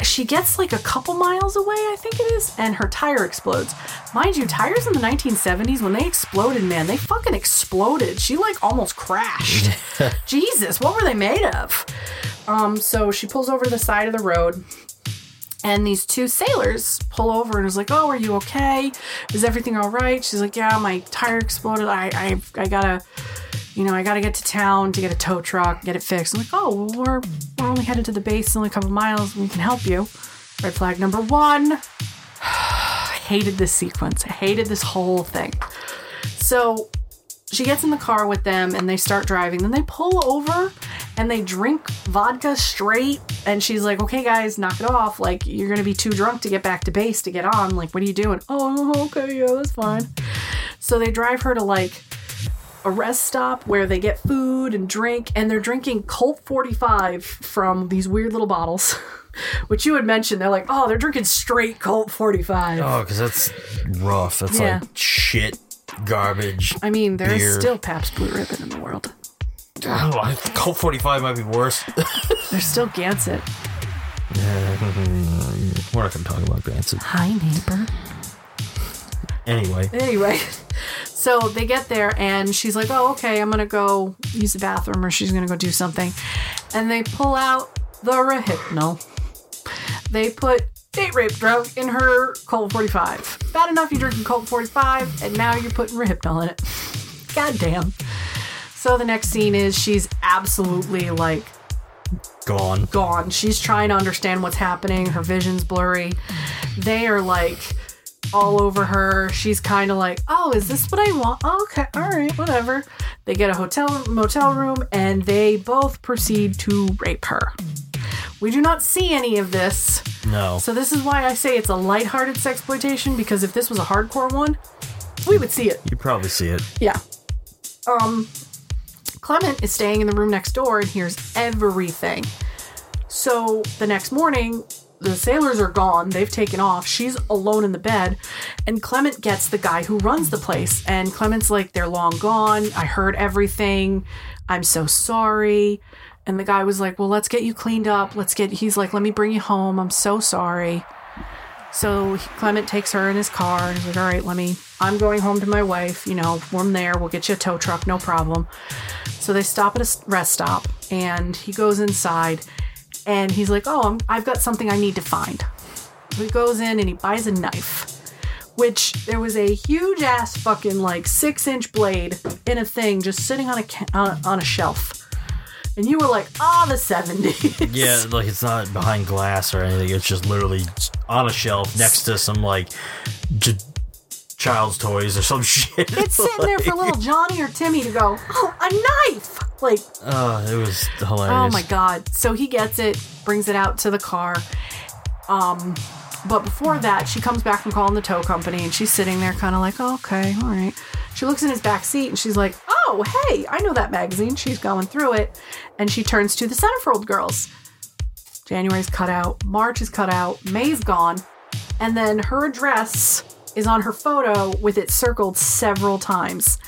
Speaker 5: she gets like a couple miles away, I think it is, and her tire explodes. Mind you, tires in the 1970s, when they exploded, man, they fucking exploded. She like almost crashed. Jesus, what were they made of? Um, so she pulls over to the side of the road, and these two sailors pull over and is like, "Oh, are you okay? Is everything all right?" She's like, "Yeah, my tire exploded. I, I, I gotta, you know, I gotta get to town to get a tow truck, get it fixed." I'm like, "Oh, well, we're we're only headed to the base, only a couple miles. We can help you." Red flag number one. hated this sequence. I hated this whole thing. So she gets in the car with them and they start driving. Then they pull over and they drink vodka straight. And she's like, okay, guys, knock it off. Like, you're going to be too drunk to get back to base to get on. Like, what are you doing? Oh, okay, yeah, that's fine. So they drive her to like a rest stop where they get food and drink. And they're drinking Colt 45 from these weird little bottles. Which you had mentioned, they're like, oh, they're drinking straight Colt 45.
Speaker 10: Oh, because that's rough. That's
Speaker 5: Yeah.
Speaker 10: like shit, garbage.
Speaker 5: I mean, there is
Speaker 10: beer.
Speaker 5: still Pabst Blue Ribbon in the world.
Speaker 10: Oh, Colt 45 might be worse.
Speaker 5: There's still Gansett.
Speaker 10: We're not going to talk about Gansett.
Speaker 5: Hi, neighbor.
Speaker 10: Anyway,
Speaker 5: Anyway, so they get there and she's like, oh, okay, I'm going to go use the bathroom or she's going to go do something. And they pull out the Rohypnol. They put date rape drug in her Colt 45. Bad enough you're drinking Colt 45 and now you're putting Rohypnol in it. God damn. So the next scene is she's absolutely like
Speaker 10: gone.
Speaker 5: gone. She's trying to understand what's happening. Her vision's blurry. They are like all over her. She's kind of like, "Oh, is this what I want? Oh, okay, all right, whatever." They get a hotel motel room and they both proceed to rape her. We do not see any of this.
Speaker 10: No.
Speaker 5: So this is why I say it's a lighthearted sexploitation because if this was a hardcore one, we would see it.
Speaker 10: You probably see it.
Speaker 5: Yeah. Um, Clement is staying in the room next door and hears everything. So the next morning, the sailors are gone. They've taken off. She's alone in the bed, and Clement gets the guy who runs the place. And Clement's like, They're long gone. I heard everything. I'm so sorry. And the guy was like, Well, let's get you cleaned up. Let's get, he's like, Let me bring you home. I'm so sorry. So Clement takes her in his car and he's like, All right, let me, I'm going home to my wife. You know, I'm there. We'll get you a tow truck, no problem. So they stop at a rest stop and he goes inside and he's like, Oh, I'm, I've got something I need to find. So he goes in and he buys a knife, which there was a huge ass fucking like six inch blade in a thing just sitting on a, on a shelf. And you were like, Ah, the 70s.
Speaker 10: Yeah, like it's not behind glass or anything. It's just literally on a shelf next to some like j- child's toys or some shit.
Speaker 5: It's sitting there for little Johnny or Timmy to go, oh, a knife! Like,
Speaker 10: Oh, it was hilarious.
Speaker 5: oh my god. So he gets it, brings it out to the car. Um, but before that, she comes back from calling the tow company and she's sitting there kind of like, oh, okay, all right. She looks in his back seat and she's like, oh, hey, I know that magazine. She's going through it. And she turns to the Centerfold girls. January's cut out, March is cut out, May's gone, and then her address is on her photo with it circled several times.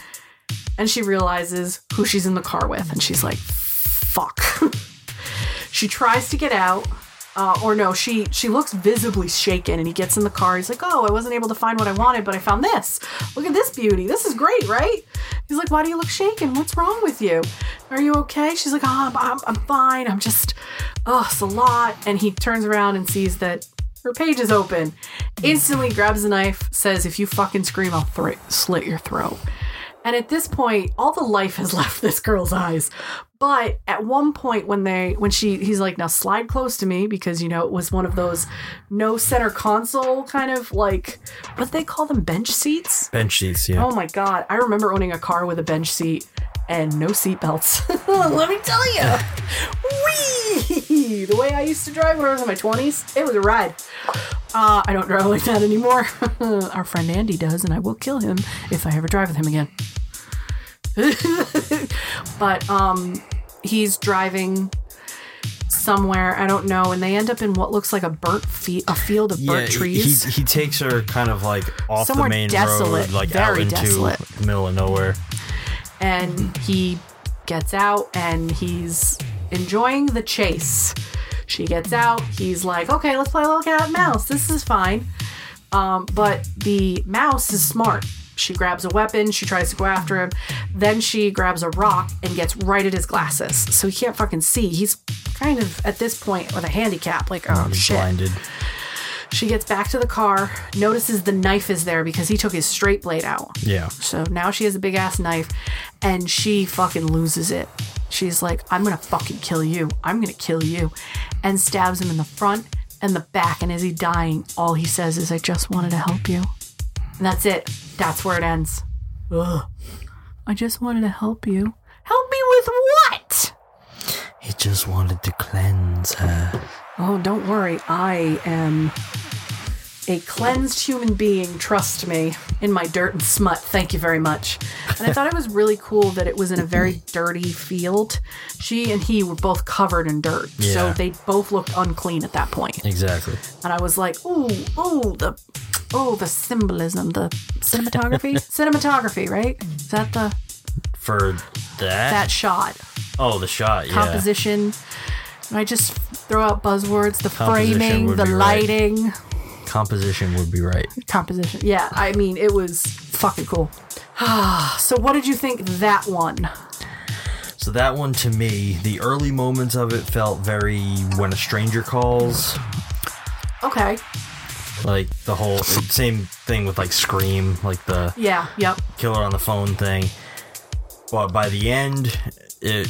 Speaker 5: And she realizes who she's in the car with, and she's like, fuck. she tries to get out. Uh, or no, she she looks visibly shaken, and he gets in the car. He's like, "Oh, I wasn't able to find what I wanted, but I found this. Look at this beauty. This is great, right?" He's like, "Why do you look shaken? What's wrong with you? Are you okay?" She's like, "Oh, I'm, I'm, fine. I'm just, oh, it's a lot." And he turns around and sees that her page is open. Instantly grabs a knife, says, "If you fucking scream, I'll slit your throat." And at this point, all the life has left this girl's eyes. But at one point when they when she he's like, now slide close to me because you know it was one of those no center console kind of like what they call them bench seats.
Speaker 10: Bench seats, yeah.
Speaker 5: Oh my god. I remember owning a car with a bench seat and no seatbelts. Let me tell you. Whee! The way I used to drive when I was in my 20s, it was a ride. Uh, I don't drive like that anymore. Our friend Andy does, and I will kill him if I ever drive with him again. but um, he's driving somewhere I don't know, and they end up in what looks like a burnt fe- a field of burnt trees.
Speaker 10: He, he takes her kind of like off
Speaker 5: Somewhere
Speaker 10: the main
Speaker 5: desolate,
Speaker 10: road, like out into
Speaker 5: desolate.
Speaker 10: middle of nowhere.
Speaker 5: And he gets out and he's enjoying the chase. She gets out. He's like, okay, let's play a little cat and mouse. This is fine. Um, but the mouse is smart. She grabs a weapon. She tries to go after him. Then she grabs a rock and gets right at his glasses. So he can't fucking see. He's kind of at this point with a handicap. Like, oh, shit.
Speaker 10: blinded.
Speaker 5: She gets back to the car, notices the knife is there because he took his straight blade out.
Speaker 10: Yeah.
Speaker 5: So now she has a big ass knife and she fucking loses it. She's like, I'm gonna fucking kill you. I'm gonna kill you. And stabs him in the front and the back. And as he dying, all he says is, "I just wanted to help you," and that's it. That's where it ends. Ugh. I just wanted to help you. Help me with what?
Speaker 10: He just wanted to cleanse her.
Speaker 5: Oh, don't worry. I am a cleansed human being, trust me, in my dirt and smut. Thank you very much. And I thought it was really cool that it was in a very dirty field. She and he were both covered in dirt. So they both looked unclean at that point.
Speaker 10: Exactly.
Speaker 5: And I was like, ooh, ooh, the oh, the symbolism, the cinematography. cinematography, right? Is that the
Speaker 10: For that?
Speaker 5: that shot?
Speaker 10: oh, the shot, yeah.
Speaker 5: Composition. And I just throw out buzzwords, the framing, the
Speaker 10: be right.
Speaker 5: lighting.
Speaker 10: Composition would be right.
Speaker 5: composition. Yeah, I mean, it was fucking cool. so, what did you think that one?
Speaker 10: So that one to me, the early moments of it felt very when a stranger calls.
Speaker 5: Okay.
Speaker 10: Like the whole same thing with like Scream, like the
Speaker 5: Yeah, yep.
Speaker 10: killer on the phone thing. But by the end, it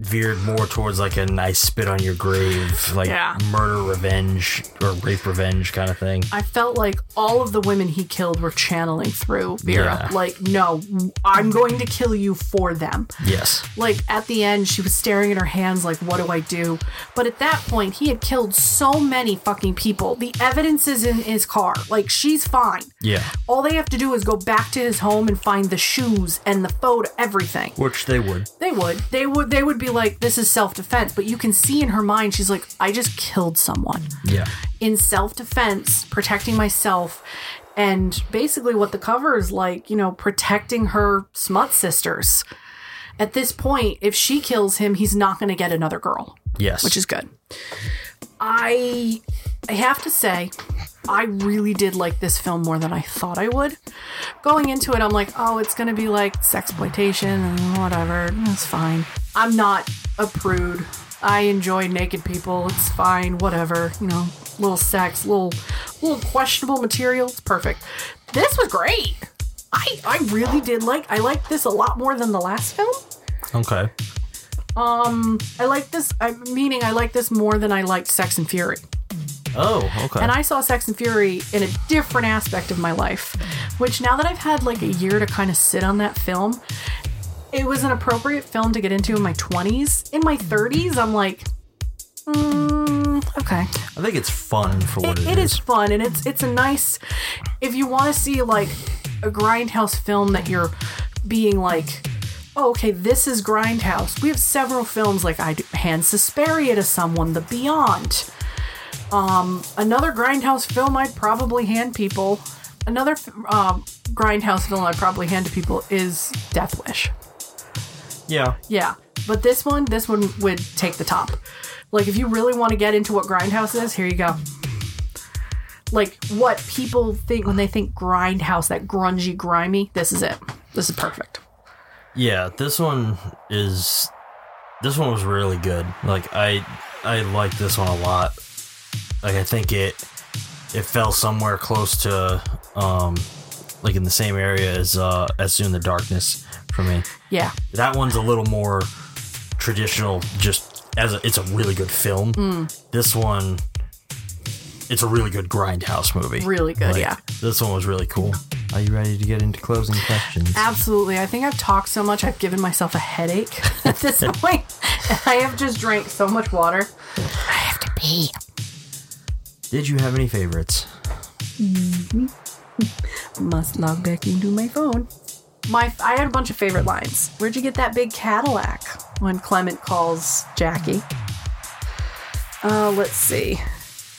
Speaker 10: veered more towards like a nice spit on your grave, like
Speaker 5: Yeah.
Speaker 10: murder revenge or rape revenge kind of thing.
Speaker 5: I felt like all of the women he killed were channeling through Vera.
Speaker 10: Yeah.
Speaker 5: Like, no, I'm going to kill you for them.
Speaker 10: Yes.
Speaker 5: Like at the end, she was staring at her hands, like, what do I do? But at that point, he had killed so many fucking people. The evidence is in his car. Like, she's fine.
Speaker 10: Yeah.
Speaker 5: All they have to do is go back to his home and find the shoes and the photo, everything.
Speaker 10: Which they would.
Speaker 5: They would. They would. They would be like, "This is self-defense," but you can see in her mind, she's like, "I just killed someone
Speaker 10: Yeah.
Speaker 5: in self-defense, protecting myself." And basically, what the cover is like, you know, protecting her smut sisters. At this point, if she kills him, he's not going to get another girl.
Speaker 10: Yes.
Speaker 5: which is good. I I have to say, I really did like this film more than I thought I would. Going into it, I'm like, oh, it's gonna be like sexploitation and whatever. It's fine. I'm not a prude. I enjoy naked people. It's fine. Whatever. You know, little sex, little little questionable material. It's perfect. This was great. I I really did like. I liked this a lot more than the last film.
Speaker 10: Okay.
Speaker 5: Um, I like this. I meaning I like this more than I liked Sex and Fury.
Speaker 10: Oh, okay.
Speaker 5: And I saw Sex and Fury in a different aspect of my life, which now that I've had like a year to kind of sit on that film, it was an appropriate film to get into in my 20s. In my 30s, I'm like, mm, okay.
Speaker 10: I think it's fun for what
Speaker 5: It, it is fun and it's it's a nice if you want to see like a grindhouse film that you're being like oh, okay this is grindhouse we have several films like i hand Suspiria to someone the beyond um another grindhouse film i'd probably hand people another um grindhouse film i'd probably hand to people is death wish
Speaker 10: Yeah.
Speaker 5: yeah, but this one, this one would take the top. Like, if you really want to get into what Grindhouse is, here you go. Like, what people think when they think Grindhouse, that grungy, grimy, this is it. This is perfect.
Speaker 10: Yeah, this one is this one was really good. Like I I like this one a lot. Like I think it it fell somewhere close to um like in the same area as uh as Soon the Darkness for me.
Speaker 5: Yeah.
Speaker 10: That one's a little more traditional just as a, it's a really good film.
Speaker 5: Mm.
Speaker 10: This one it's a really good grindhouse movie.
Speaker 5: Really good,
Speaker 10: Like,
Speaker 5: yeah.
Speaker 10: This one was really cool. Are you ready to get into closing questions?
Speaker 5: Absolutely. I think I've talked so much, I've given myself a headache at this point. I have just drank so much water. I have to pee.
Speaker 10: Did you have any favorites?
Speaker 5: Must log back into my phone. My, I had a bunch of favorite lines. Where'd you get that big Cadillac? When Clement calls Jackie. Uh, let's see.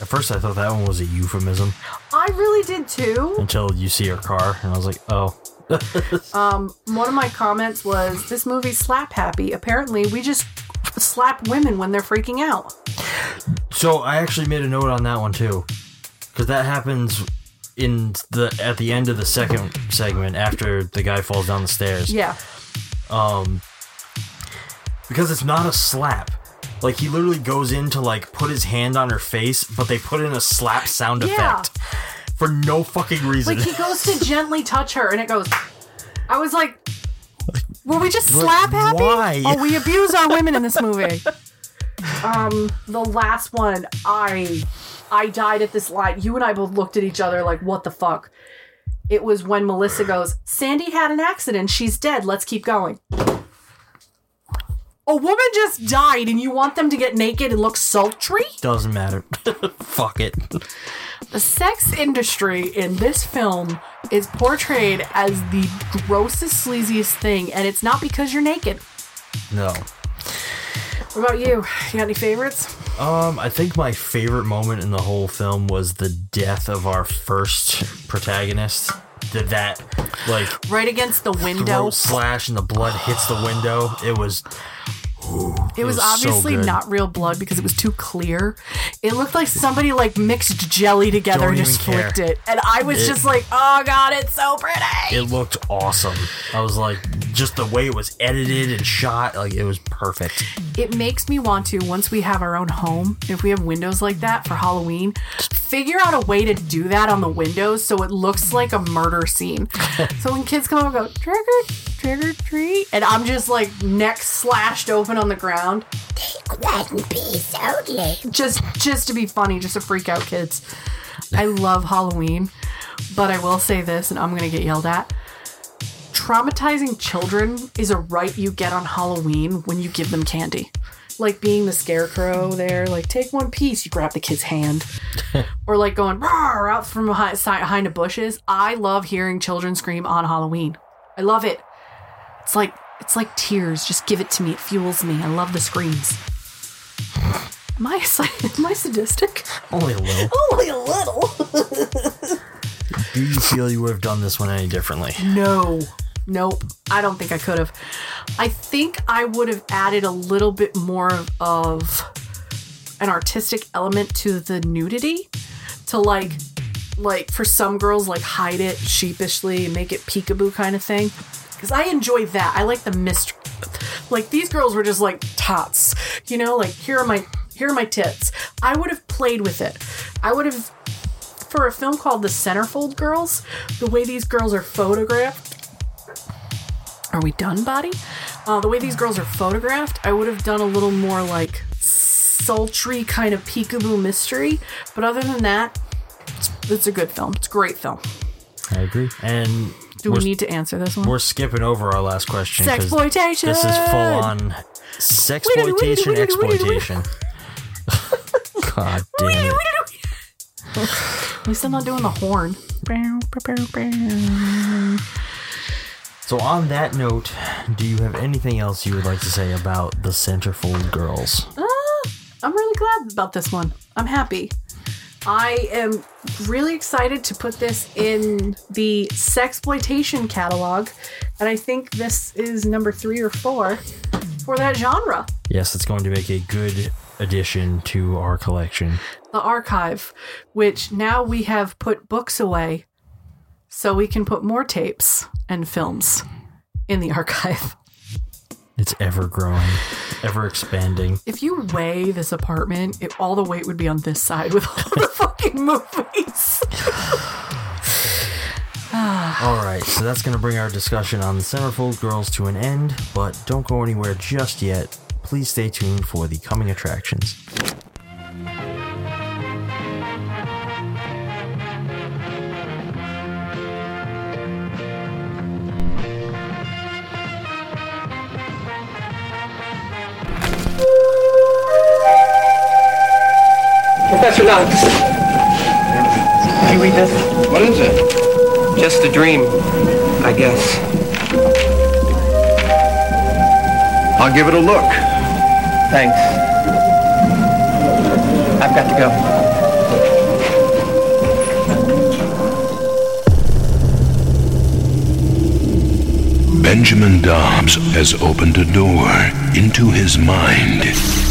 Speaker 10: At first, I thought that one was a euphemism
Speaker 5: I really did too.
Speaker 10: until you see her car, and I was like, oh.
Speaker 5: Um, one of my comments was, "This movie slap happy." Apparently, we just slap women when they're freaking out.
Speaker 10: So I actually made a note on that one too, because that happens in the at the end of the second segment after the guy falls down the stairs.
Speaker 5: Yeah.
Speaker 10: Um, because it's not a slap. Like he literally goes in to like put his hand on her face, but they put in a slap sound
Speaker 5: Yeah.
Speaker 10: effect for no fucking reason.
Speaker 5: Like he goes to gently touch her, and it goes. I was like, "Were we just slap happy?
Speaker 10: why?
Speaker 5: Oh, we abuse our women in this movie." Um, the last one, I I died at this line. You and I both looked at each other like, what the fuck? It was when Melissa goes, Sandy had an accident. She's dead. Let's keep going. A woman just died and you want them to get naked and look sultry?
Speaker 10: Doesn't matter. Fuck it.
Speaker 5: The sex industry in this film is portrayed as the grossest, sleaziest thing, and it's not because you're naked.
Speaker 10: No.
Speaker 5: What about you? You got any favorites?
Speaker 10: Um, I think my favorite moment in the whole film was the death of our first protagonist. Did that like
Speaker 5: Right against the window.
Speaker 10: slash and the blood hits the window? It was.
Speaker 5: It was,
Speaker 10: so
Speaker 5: obviously
Speaker 10: good.
Speaker 5: not real blood because it was too clear. It looked like somebody like mixed jelly together
Speaker 10: Don't
Speaker 5: and just
Speaker 10: care.
Speaker 5: flicked it. And I was
Speaker 10: It-
Speaker 5: just like, oh god, it's so pretty.
Speaker 10: It looked awesome. I was like, just the way it was edited and shot, like it was perfect.
Speaker 5: It makes me want to, once we have our own home, if we have windows like that for Halloween, figure out a way to do that on the windows so it looks like a murder scene. so when kids come up and go, trick or, trick or treat, and I'm just like neck slashed open on the ground. Take one piece only. Just, just to be funny, just to freak out kids. I love Halloween, but I will say this, and I'm going to get yelled at traumatizing children is a right you get on Halloween when you give them candy. Like being the scarecrow there, like take one piece, you grab the kid's hand. or like going "Rawr," out from behind, behind the bushes. I love hearing children scream on Halloween. I love it. It's like it's like tears. Just give it to me. It fuels me. I love the screams. Am I am I sadistic?
Speaker 10: Only a little.
Speaker 5: Only a little.
Speaker 10: Do you feel you would have done this one any differently?
Speaker 5: No. Nope. I don't think I could have. I think I would have added a little bit more of an artistic element to the nudity to like like for some girls like hide it sheepishly and make it peekaboo kind of thing because I enjoy that. I like the mystery. Like these girls were just like tots, you know, like here are my here are my tits. I would have played with it. I would have for a film called The Centerfold Girls, the way these girls are photographed. Are we done, body? Uh, the way these girls are photographed, I would have done a little more like sultry kind of peekaboo mystery. But other than that, it's, it's a good film. It's a great film.
Speaker 10: I agree. And
Speaker 5: Do we need to answer this one?
Speaker 10: We're skipping over our last question. 'cause
Speaker 5: Sexploitation!
Speaker 10: This is full on sexploitation exploitation. God damn it.
Speaker 5: At least I'm not doing the horn.
Speaker 10: So on that note, do you have anything else you would like to say about the Centerfold Girls?
Speaker 5: Ah, I'm really glad about this one. I'm happy. I am really excited to put this in the sexploitation catalog, and I think this is number three or four for that genre.
Speaker 10: Yes, it's going to make a good addition to our collection.
Speaker 5: The archive, which now we have put books away, so we can put more tapes and films in the archive.
Speaker 10: It's ever growing, ever expanding.
Speaker 5: If you weigh this apartment, it, all the weight would be on this side with all the fucking movies.
Speaker 10: All right, so that's going to bring our discussion on the Centerfold Girls to an end, but don't go anywhere just yet. Please stay tuned for the coming attractions.
Speaker 11: Professor Knox. Did you read this? What is it? Just a dream, I guess.
Speaker 12: I'll give it a look.
Speaker 11: Thanks. I've got to go.
Speaker 13: Benjamin Dobbs has opened a door into his mind.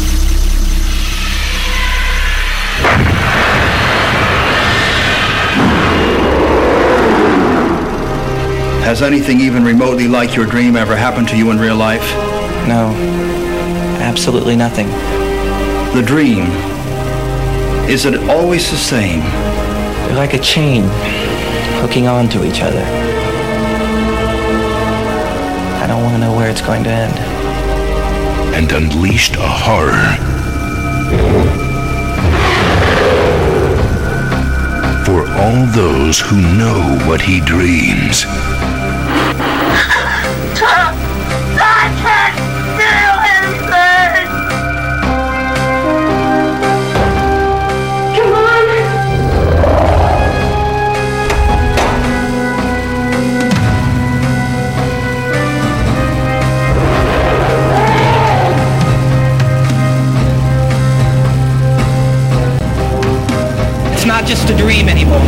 Speaker 12: Has anything even remotely like your dream ever happened to you in real life?
Speaker 11: No. Absolutely nothing.
Speaker 12: The dream, is it always the same?
Speaker 11: They're like a chain, hooking on to each other. I don't want to know where it's going to end.
Speaker 13: and unleashed a horror
Speaker 3: all those who know what he dreams.
Speaker 11: Just a dream anymore.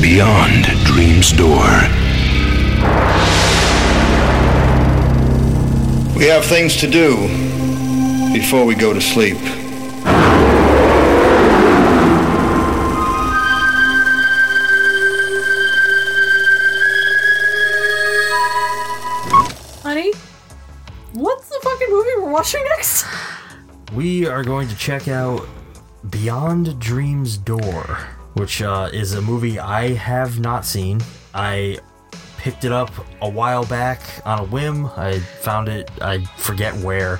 Speaker 3: Beyond Dream's Door.
Speaker 12: We have things to do before we go to sleep.
Speaker 10: Are going to check out Beyond Dream's Door, which uh, is a movie I have not seen. I picked it up a while back on a whim. I found it, I forget where,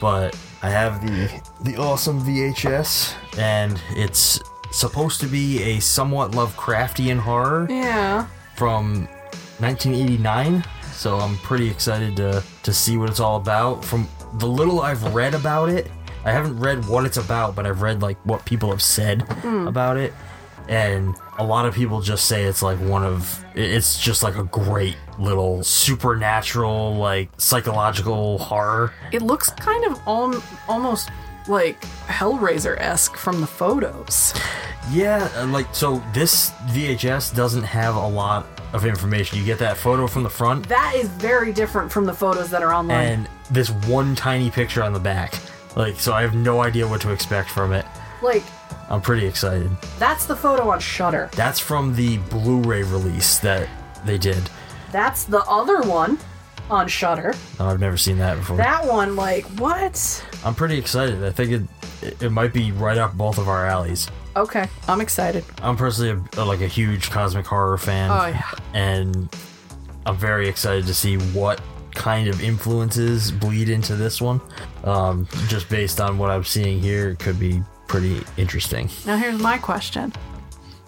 Speaker 10: but I have the the awesome VHS, and it's supposed to be a somewhat Lovecraftian horror
Speaker 5: Yeah.
Speaker 10: from 1989. So I'm pretty excited to to see what it's all about. From the little I've read about it, I haven't read what it's about, but I've read like what people have said
Speaker 5: Hmm.
Speaker 10: about it, and a lot of people just say it's like one of it's just like a great little supernatural like psychological horror.
Speaker 5: It looks kind of al- almost like Hellraiser esque from the photos.
Speaker 10: Yeah, uh, like so this VHS doesn't have a lot of information. You get that photo from the front
Speaker 5: That is very different from the photos that are online.
Speaker 10: and this one tiny picture on the back. Like, so I have no idea what to expect from it.
Speaker 5: like,
Speaker 10: I'm pretty excited.
Speaker 5: that's the photo on Shudder.
Speaker 10: That's from the Blu-ray release that they did.
Speaker 5: That's the other one on Shudder.
Speaker 10: Oh, I've never seen that before.
Speaker 5: That one, like, what?
Speaker 10: I'm pretty excited. I think it, it might be right up both of our alleys.
Speaker 5: Okay, I'm excited.
Speaker 10: I'm personally a, like a huge cosmic horror fan.
Speaker 5: Oh, yeah.
Speaker 10: And I'm very excited to see what kind of influences bleed into this one. Um, just based on what I'm seeing here, it could be pretty interesting.
Speaker 5: Now here's my question: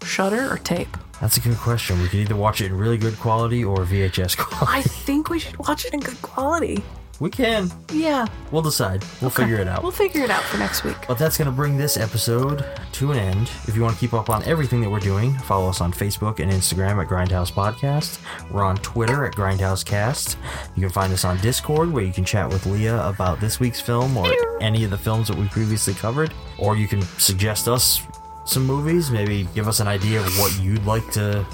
Speaker 5: Shudder or tape?
Speaker 10: That's a good question. We could either watch it in really good quality or VHS quality.
Speaker 5: I think we should watch it in good quality.
Speaker 10: We can.
Speaker 5: Yeah,
Speaker 10: We'll decide. We'll
Speaker 5: Okay.
Speaker 10: figure it out.
Speaker 5: We'll figure it out for next week.
Speaker 10: But that's going to bring this episode to an end. If you want to keep up on everything that we're doing, follow us on Facebook and Instagram at Grindhouse Podcast. We're on Twitter at Grindhouse Cast. You can find us on Discord where you can chat with Lea about this week's film or any of the films that we previously covered. Or you can suggest us some movies, maybe give us an idea of what you'd like to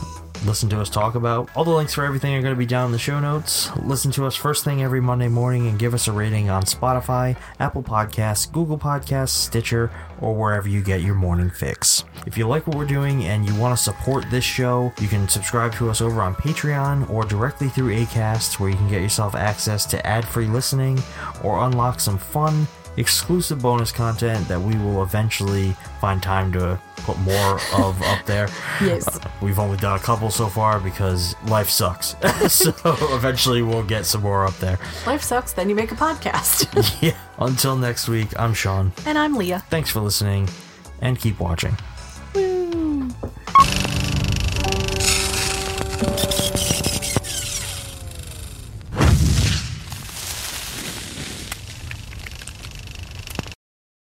Speaker 10: listen to us talk about. All the links for everything are going to be down in the show notes. Listen to us first thing every Monday morning and give us a rating on Spotify, Apple Podcasts, Google Podcasts, Stitcher, or wherever you get your morning fix. If you like what we're doing and you want to support this show, you can subscribe to us over on Patreon or directly through Acast, where you can get yourself access to ad free listening or unlock some fun exclusive bonus content that we will eventually find time to put more of up there.
Speaker 5: Yes.
Speaker 10: Uh, we've only done a couple so far because life sucks. so eventually we'll get some more up there.
Speaker 5: Life sucks, then you make a podcast.
Speaker 10: Yeah. Until next week, I'm Shawn.
Speaker 5: and I'm Lea.
Speaker 10: Thanks for listening and keep watching.